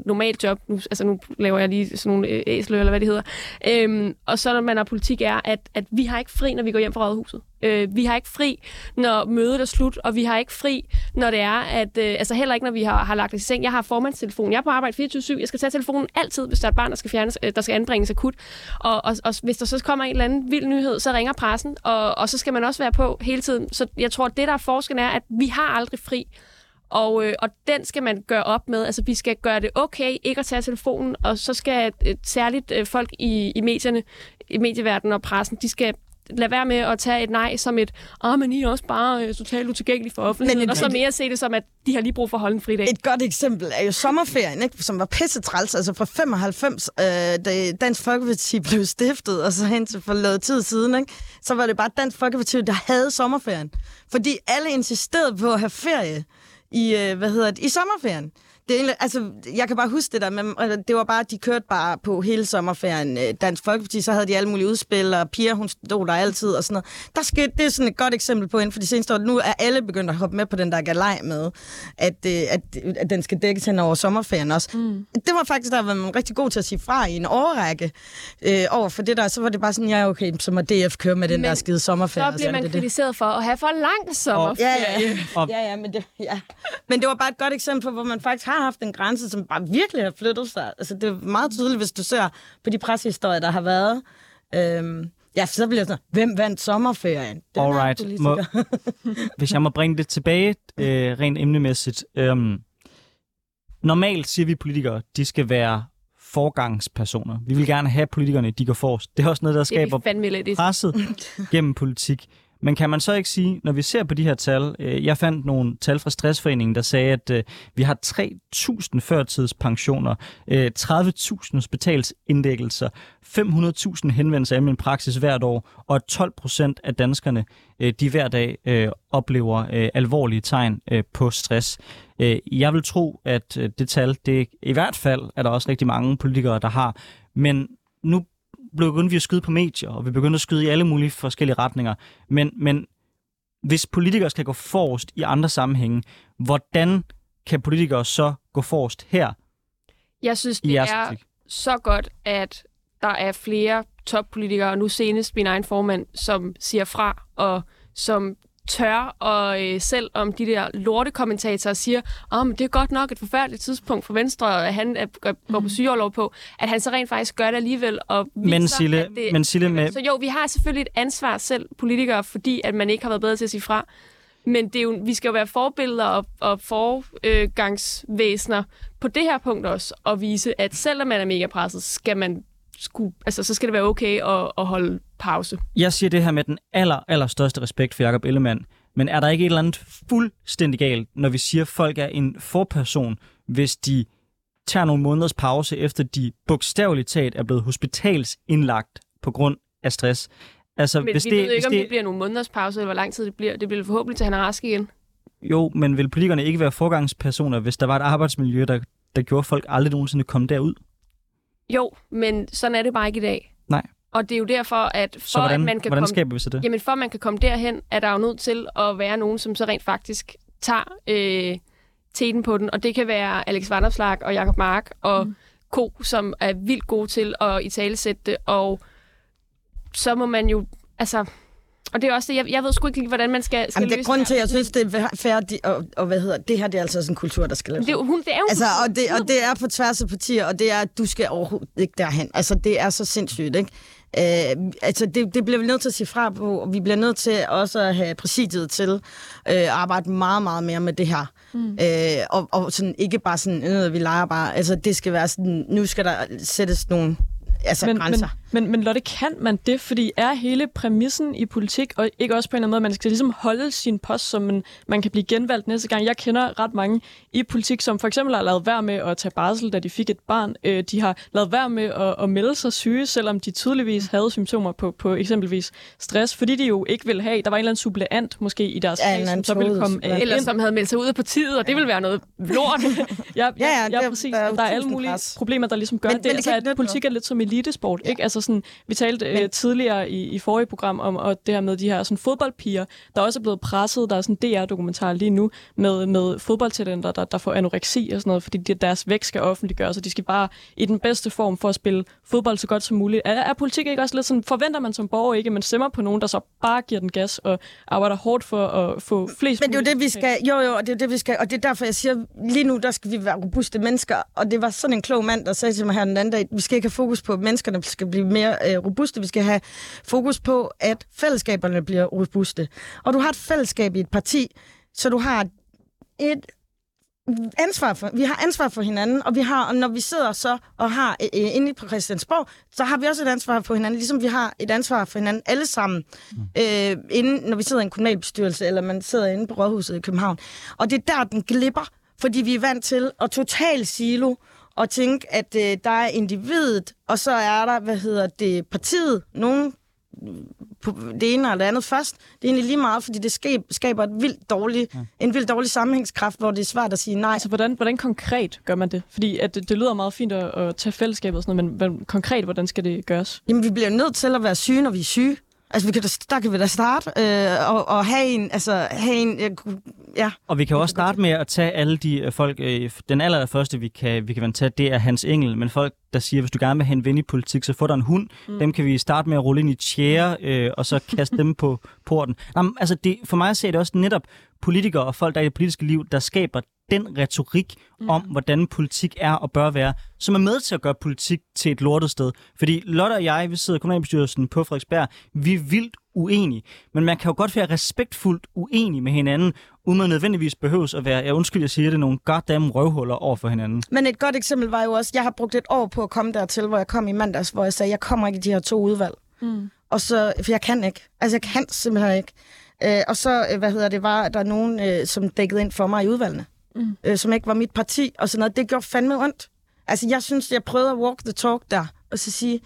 [SPEAKER 3] normalt job, nu, altså nu laver jeg lige sådan nogle øh, æsler, eller hvad det hedder, øhm, og så når man har politik er, at, at vi har ikke fri, når vi går hjem fra rådhuset. Øh, vi har ikke fri, når mødet er slut, og vi har ikke fri, når det er, at, øh, altså heller ikke, når vi har, har lagt os i seng. Jeg har formandstelefon. Jeg er på arbejde 24-7. Jeg skal tage telefonen altid, hvis der er et barn, der skal, fjernes, øh, der skal anbringes akut. Og, og, og hvis der så kommer en eller anden vild nyhed, så ringer pressen, og, og så skal man også være på hele tiden. Så jeg tror, at det, der er forskellen, er, at vi har aldrig fri. Og, øh, og den skal man gøre op med. Altså, vi skal gøre det okay ikke at tage telefonen, og så skal øh, særligt øh, folk i, i medierne, i medieverdenen og pressen, de skal lade være med at tage et nej som et, ah, men I er også bare øh, totalt utilgængelige for offentligheden,
[SPEAKER 4] Men-
[SPEAKER 3] og så mere se det som, at de har lige brug for at holde en fridag.
[SPEAKER 4] Et godt eksempel er jo sommerferien, ikke? som var pisse træls, altså fra 95, øh, da Dansk Folkeparti blev stiftet, og så hen til for noget tid siden, ikke? så var det bare Dansk Folkeparti, der havde sommerferien. Fordi alle insisterede på at have ferie i, øh, hvad hedder det, i sommerferien det er altså, jeg kan bare huske det der, men altså, det var bare, de kørte bare på hele sommerferien øh, Dansk Folkeparti, så havde de alle mulige udspil, og Pia, hun stod der altid, og sådan noget. Der skete, det er sådan et godt eksempel på inden for de seneste år. Nu er alle begyndt at hoppe med på den der galej med, at, øh, at, at den skal dækkes hen over sommerferien også. Mm. Det var faktisk, der var man rigtig god til at sige fra i en årrække øh, over for det der. Så var det bare sådan, ja okay, så må DF køre med den
[SPEAKER 3] Men
[SPEAKER 4] der skide sommerferie.
[SPEAKER 3] Så bliver man
[SPEAKER 4] det, det.
[SPEAKER 3] kritiseret for at have for lang sommerferie.
[SPEAKER 4] Ja, ja, ja. ja, ja, men, det, ja. men det var bare et godt eksempel på, hvor man faktisk har haft en grænse, som bare virkelig har flyttet sig. Altså, det er meget tydeligt, hvis du ser på de pressehistorier, der har været. Øhm, ja, så bliver jeg sådan, hvem vandt sommerferien? Den er
[SPEAKER 1] Alright. Må, hvis jeg må bringe det tilbage øh, rent emnemæssigt. Øhm, normalt siger vi politikere, de skal være forgangspersoner. Vi vil gerne have politikerne, de går forrest. Det er også noget, der
[SPEAKER 3] Det er
[SPEAKER 1] skaber presset gennem politik. Men kan man så ikke sige, når vi ser på de her tal, øh, jeg fandt nogle tal fra Stressforeningen, der sagde, at øh, vi har 3.000 førtidspensioner, øh, 30.000 hospitalsindlæggelser, 500.000 henvendelser i min praksis hvert år, og 12 procent af danskerne, øh, de hver dag øh, oplever øh, alvorlige tegn øh, på stress. Øh, jeg vil tro, at øh, det tal, det i hvert fald er der også rigtig mange politikere, der har. Men nu begyndte vi at skyde på medier, og vi begyndte at skyde i alle mulige forskellige retninger. Men, men hvis politikere skal gå forrest i andre sammenhænge, hvordan kan politikere så gå forrest her
[SPEAKER 3] Jeg synes, det er
[SPEAKER 1] politik?
[SPEAKER 3] så godt, at der er flere toppolitikere, og nu senest min egen formand, som siger fra, og som tør, og øh, selv om de der lortekommentatorer siger, oh, men det er godt nok et forfærdeligt tidspunkt for Venstre, at han er, går
[SPEAKER 1] Mhm.
[SPEAKER 3] på sygeoverlov på, at han så rent faktisk gør det alligevel, og viser,
[SPEAKER 1] Men Sille,
[SPEAKER 3] at det,
[SPEAKER 1] men Sille med,
[SPEAKER 3] Så jo, vi har selvfølgelig et ansvar selv, politikere, fordi at man ikke har været bedre til at sige fra. Men det er jo, vi skal jo være forbilleder og, og forgangsvæsener på det her punkt også, og vise, at selvom man er mega presset, skal man sku, altså, så skal det være okay at, at holde pause.
[SPEAKER 1] jeg siger det her med den aller, aller største respekt for Jacob Ellemann, men er der ikke et eller andet fuldstændig galt, når vi siger, at folk er en forperson, hvis de tager nogle måneders pause, efter de bogstaveligt talt er blevet hospitalsindlagt på grund af stress? Altså,
[SPEAKER 3] Men
[SPEAKER 1] hvis
[SPEAKER 3] vi
[SPEAKER 1] det,
[SPEAKER 3] ved jo
[SPEAKER 1] hvis
[SPEAKER 3] ikke, om
[SPEAKER 1] det,
[SPEAKER 3] det bliver nogle måneders pause, eller hvor lang tid det bliver. Det bliver forhåbentlig til, han er rask igen.
[SPEAKER 1] Jo, men vil politikerne ikke være forgangspersoner, hvis der var et arbejdsmiljø, der, der gjorde, folk aldrig nogensinde kom derud?
[SPEAKER 3] Jo, men sådan er det bare ikke i dag.
[SPEAKER 1] Nej.
[SPEAKER 3] Og det er jo derfor, at for
[SPEAKER 1] Så hvordan,
[SPEAKER 3] at man kan
[SPEAKER 1] hvordan
[SPEAKER 3] komme
[SPEAKER 1] skaber vi så det?
[SPEAKER 3] Jamen for at man kan komme derhen, er der jo nødt til at være nogen, som så rent faktisk tager øh, teten på den. Og det kan være Alex Vanderslag og Jakob Mark og mm. Ko, som er vildt gode til at italesætte det. Og så må man jo... Altså, og det er også det, jeg, jeg ved sgu ikke lige, hvordan man skal, skal
[SPEAKER 4] Jamen, det er grunden til, at jeg synes, det er færdigt, og, og hvad hedder det her, det er altså sådan en kultur, der skal laves.
[SPEAKER 3] Det, hun, det er jo
[SPEAKER 4] Altså, og det, og det er på tværs af partier, og det er, at du skal overhovedet ikke derhen. Altså, det er så sindssygt, ikke? Øh, altså, det, det bliver vi nødt til at sige fra på, og vi bliver nødt til også at have præsidiet til øh, at arbejde meget, meget mere med det her. Mm. Øh, og, og sådan, ikke bare sådan, øh, vi leger bare. Altså, det skal være sådan, nu skal der sættes nogle altså,
[SPEAKER 2] men,
[SPEAKER 4] grænser.
[SPEAKER 2] Men, men, men Lotte, kan man det? Fordi er hele præmissen i politik, og ikke også på en eller anden måde, at man skal ligesom holde sin post, så man, man kan blive genvalgt næste gang. Jeg kender ret mange i politik, som for eksempel har lavet værd med at tage barsel, da de fik et barn. Øh, de har lavet værd med at, at melde sig syge, selvom de tydeligvis havde symptomer på, på eksempelvis stress, fordi de jo ikke ville have, der var en eller anden suppleant måske i deres
[SPEAKER 4] Ja, en
[SPEAKER 2] som så ville komme øh,
[SPEAKER 3] Eller som havde meldt sig ud af partiet, og det ville være noget lort.
[SPEAKER 2] Ja, ja,
[SPEAKER 4] Ja, ja,
[SPEAKER 2] ja,
[SPEAKER 4] der-
[SPEAKER 2] præcis.
[SPEAKER 4] der er
[SPEAKER 2] Der er alle mulige
[SPEAKER 4] pres.
[SPEAKER 2] problemer, der ligesom gør
[SPEAKER 4] Men-
[SPEAKER 2] det.
[SPEAKER 4] men det
[SPEAKER 2] altså, at politik er lidt som elitesport.
[SPEAKER 4] Ja.
[SPEAKER 2] Ikke? Altså sådan, vi talte øh,
[SPEAKER 4] Men-
[SPEAKER 2] tidligere i, i forrige program om og det her med de her sådan, fodboldpiger, der også er blevet presset. Der er sådan en DR-dokumentar lige nu med, med fodboldtalenter, der, der får anoreksi og sådan noget, fordi de, deres vægt skal offentliggøres, og de skal bare i den bedste form for at spille fodbold så godt som muligt. Er, er politik ikke også lidt sådan, forventer man som borger ikke, at man stemmer på nogen, der så bare giver den gas og arbejder hårdt for at få flest
[SPEAKER 4] Men det er jo det, vi skal. Jo, jo, og det er det, vi skal. Og det er derfor, jeg siger, lige nu, der skal vi være robuste mennesker. Og det var sådan en klog mand, der sagde til mig her den anden dag, vi skal ikke have fokus på, menneskerne skal blive mere øh, robuste. Vi skal have fokus på, at fællesskaberne bliver robuste. Og du har et fællesskab i et parti, så du har et ansvar for, vi har ansvar for hinanden, og vi har, og når vi sidder så og har øh, øh, inde på Christiansborg, så har vi også et ansvar for hinanden, ligesom vi har et ansvar for hinanden alle sammen, mm. øh, inden, når vi sidder i en kommunalbestyrelse, eller man sidder inde på Rådhuset i København. Og det er der, den glipper, fordi vi er vant til at total silo, og tænke, at øh, der er individet, og så er der, hvad hedder det, partiet, nogen på det ene eller det andet først. Det er egentlig lige meget, fordi det skaber et vildt dårlig, ja. en vildt dårlig sammenhængskraft, hvor det er svært at sige nej.
[SPEAKER 2] Altså, hvordan, hvordan konkret gør man det? Fordi at det, det lyder meget fint at, at tage fællesskabet og sådan noget, men, men konkret, hvordan skal det gøres?
[SPEAKER 4] Jamen, vi bliver nødt til at være syge, når vi er syge. Altså, vi kan da, der kan vi da starte øh, og, og have en, altså, have en, ja.
[SPEAKER 1] Og vi kan også starte med at tage alle de øh, folk, øh, den allerførste, vi kan, vi kan tage, det er Hans Engel, men folk, der siger, hvis du gerne vil have en ven i politik, så få dig en hund. Mm. Dem kan vi starte med at rulle ind i tjære, øh, og så kaste dem på porten. Jamen, altså, det, for mig ser det også netop politikere og folk, der er i det politiske liv, der skaber den retorik mm. om, hvordan politik er og bør være, som er med til at gøre politik til et lortet sted. Fordi Lotte og jeg, vi sidder i kommunalbestyrelsen på Frederiksberg, vi er vildt uenige. Men man kan jo godt være respektfuldt uenig med hinanden, uden man nødvendigvis behøves at være, jeg undskyld, jeg siger det, nogle goddamn røvhuller over for hinanden.
[SPEAKER 4] Men et godt eksempel var jo også, jeg har brugt et år på at komme dertil, hvor jeg kom i mandags, hvor jeg sagde, jeg kommer ikke i de her to udvalg. Mm. Og så, for jeg kan ikke. Altså, jeg kan simpelthen ikke. Øh, og så, øh, hvad hedder det, var der nogen, øh, som dækkede ind for mig i udvalgene mm. øh, som ikke var mit parti, og sådan noget. Det gjorde fandme ondt. Altså, jeg synes, jeg prøvede at walk the talk der, og så sige,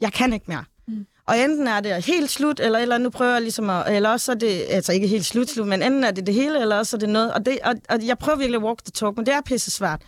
[SPEAKER 4] jeg kan ikke mere. Mm. Og enten er det helt slut, eller, eller nu prøver jeg ligesom at, eller også er det, altså ikke helt slut, slut, men enten er det det hele, eller også er det noget, og, det, og, og jeg prøver virkelig at walk the talk, men det er pisse svært.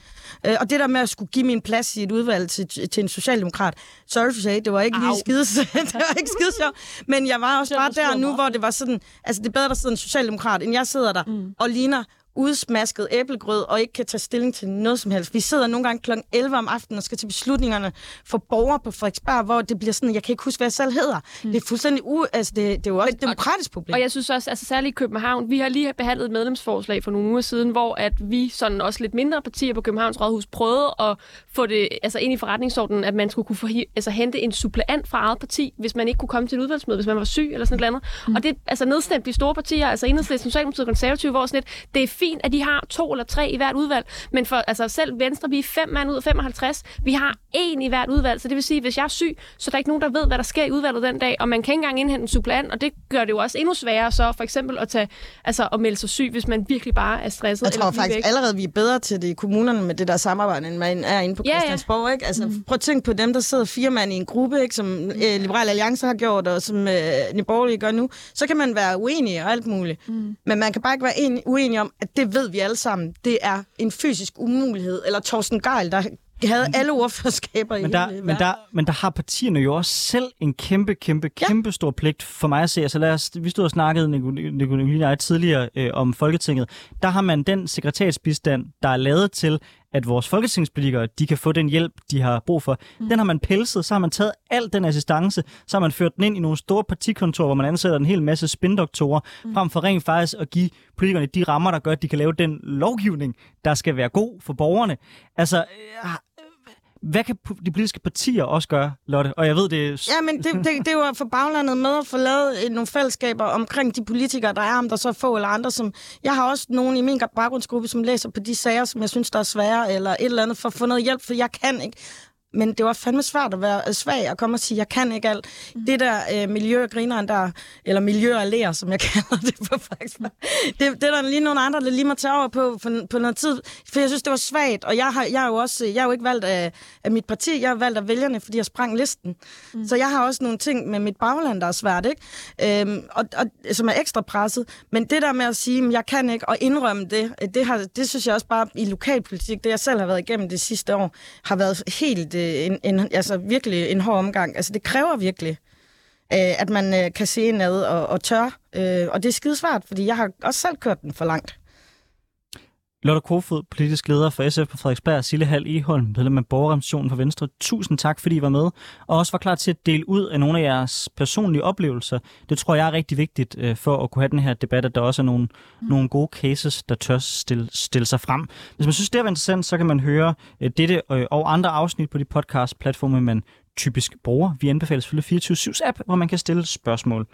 [SPEAKER 4] Øh, og det der med at skulle give min plads i et udvalg til, til en socialdemokrat, sorry for say, det var ikke Au. lige skide, det var ikke skide sjovt, men jeg var også bare der nu, hvor det var sådan, altså det er bedre, der sidder en socialdemokrat, end jeg sidder der mm. og ligner udsmasket æblegrød og ikke kan tage stilling til noget som helst. Vi sidder nogle gange kl. 11 om aftenen og skal til beslutningerne for borgere på Frederiksberg, hvor det bliver sådan, jeg kan ikke huske, hvad jeg selv hedder. Mm. Det er fuldstændig u... Altså, det, det er jo også et demokratisk problem.
[SPEAKER 3] Og jeg synes også, altså særligt i København, vi har lige behandlet et medlemsforslag for nogle uger siden, hvor at vi sådan også lidt mindre partier på Københavns Rådhus prøvede at få det altså ind i forretningsordenen, at man skulle kunne få, altså, hente en suppleant fra eget parti, hvis man ikke kunne komme til et udvalgsmøde, hvis man var syg eller sådan noget andet. Mm. Og det altså nedstemt de store partier, altså Enhedslisten, Socialdemokratiet og Konservative, hvor sådan et, det er fint, at de har to eller tre i hvert udvalg, men for altså selv Venstre, vi er fem mand ud af 55. Vi har en i hvert udvalg, så det vil sige, at hvis jeg er syg, så er der ikke nogen, der ved, hvad der sker i udvalget den dag, og man kan ikke engang indhente en suppleant, og det gør det jo også endnu sværere så for eksempel at, tage, altså, at melde sig syg, hvis man virkelig bare er stresset.
[SPEAKER 4] Jeg tror eller faktisk væk. allerede, vi er bedre til det i kommunerne med det der samarbejde, end man er inde på ja, Christiansborg. Ja. Ikke? Altså, mm. Prøv at tænke på dem, der sidder fire mand i en gruppe, ikke? som øh, Liberal Alliance har gjort, og som øh, Nye gør nu. Så kan man være uenig og alt muligt. Mm. Men man kan bare ikke være en, uenig om, at det ved vi alle sammen. Det er en fysisk umulighed. Eller Thorsten Geil, der havde alle ordførskaber
[SPEAKER 1] men der, i men der, men der har partierne jo også selv en kæmpe, kæmpe, kæmpe ja. stor pligt for mig at se. Altså lad os, vi stod og snakkede, Nicolai og tidligere øh, om Folketinget. Der har man den sekretærsbistand, der er lavet til, at vores folketingspolitikere, de kan få den hjælp, de har brug for. Mm. Den har man pelset, så har man taget al den assistance, så har man ført den ind i nogle store partikontorer, hvor man ansætter en hel masse spindoktorer, mm. frem for rent faktisk at give politikerne de rammer, der gør, at de kan lave den lovgivning, der skal være god for borgerne. Altså, øh, hvad kan de politiske partier også gøre, Lotte? Og jeg ved, det er...
[SPEAKER 4] Ja, men det, det, det er jo at få baglandet med at få lavet øh, nogle fællesskaber omkring de politikere, der er, om der så er få eller andre. Som, jeg har også nogen i min baggrundsgruppe, som læser på de sager, som jeg synes, der er svære, eller et eller andet, for at få noget hjælp, for jeg kan ikke men det var fandme svært at være svag og komme og sige, jeg kan ikke alt. Mm. Det der øh, miljø og grineren der, eller miljø og lærer, som jeg kalder det på faktisk. Det, det er der lige nogle andre, der lige må tage over på, på, på noget tid, for jeg synes, det var svagt, og jeg har, jeg er jo også, jeg er jo ikke valgt af, af mit parti, jeg er valgt af vælgerne, fordi jeg sprang listen. Mm. Så jeg har også nogle ting med mit bagland, der er svært, ikke? Øhm, og, og, som er ekstra presset. Men det der med at sige, jeg kan ikke, og indrømme det, det, har, det synes jeg også bare i lokalpolitik, det jeg selv har været igennem det sidste år, har været helt Øh, en, en, altså virkelig en hård omgang. Altså det kræver virkelig, øh, at man øh, kan se ned og, og tør. Øh, og det er skidesvært, fordi jeg har også selv kørt den for langt.
[SPEAKER 1] Lotte Kofod, politisk leder for SF på Frederiksberg, Sille Hall Eholm, medlem af Borgerrepræsentationen for Venstre. Tusind tak, fordi I var med, og også var klar til at dele ud af nogle af jeres personlige oplevelser. Det tror jeg er rigtig vigtigt øh, for at kunne have den her debat, at der også er nogle, mm. nogle gode cases, der tør stille, stille sig frem. Hvis man synes, det er interessant, så kan man høre øh, dette og andre afsnit på de podcast-platforme, man typisk bruger. Vi anbefaler selvfølgelig 24-7's app, hvor man kan stille spørgsmål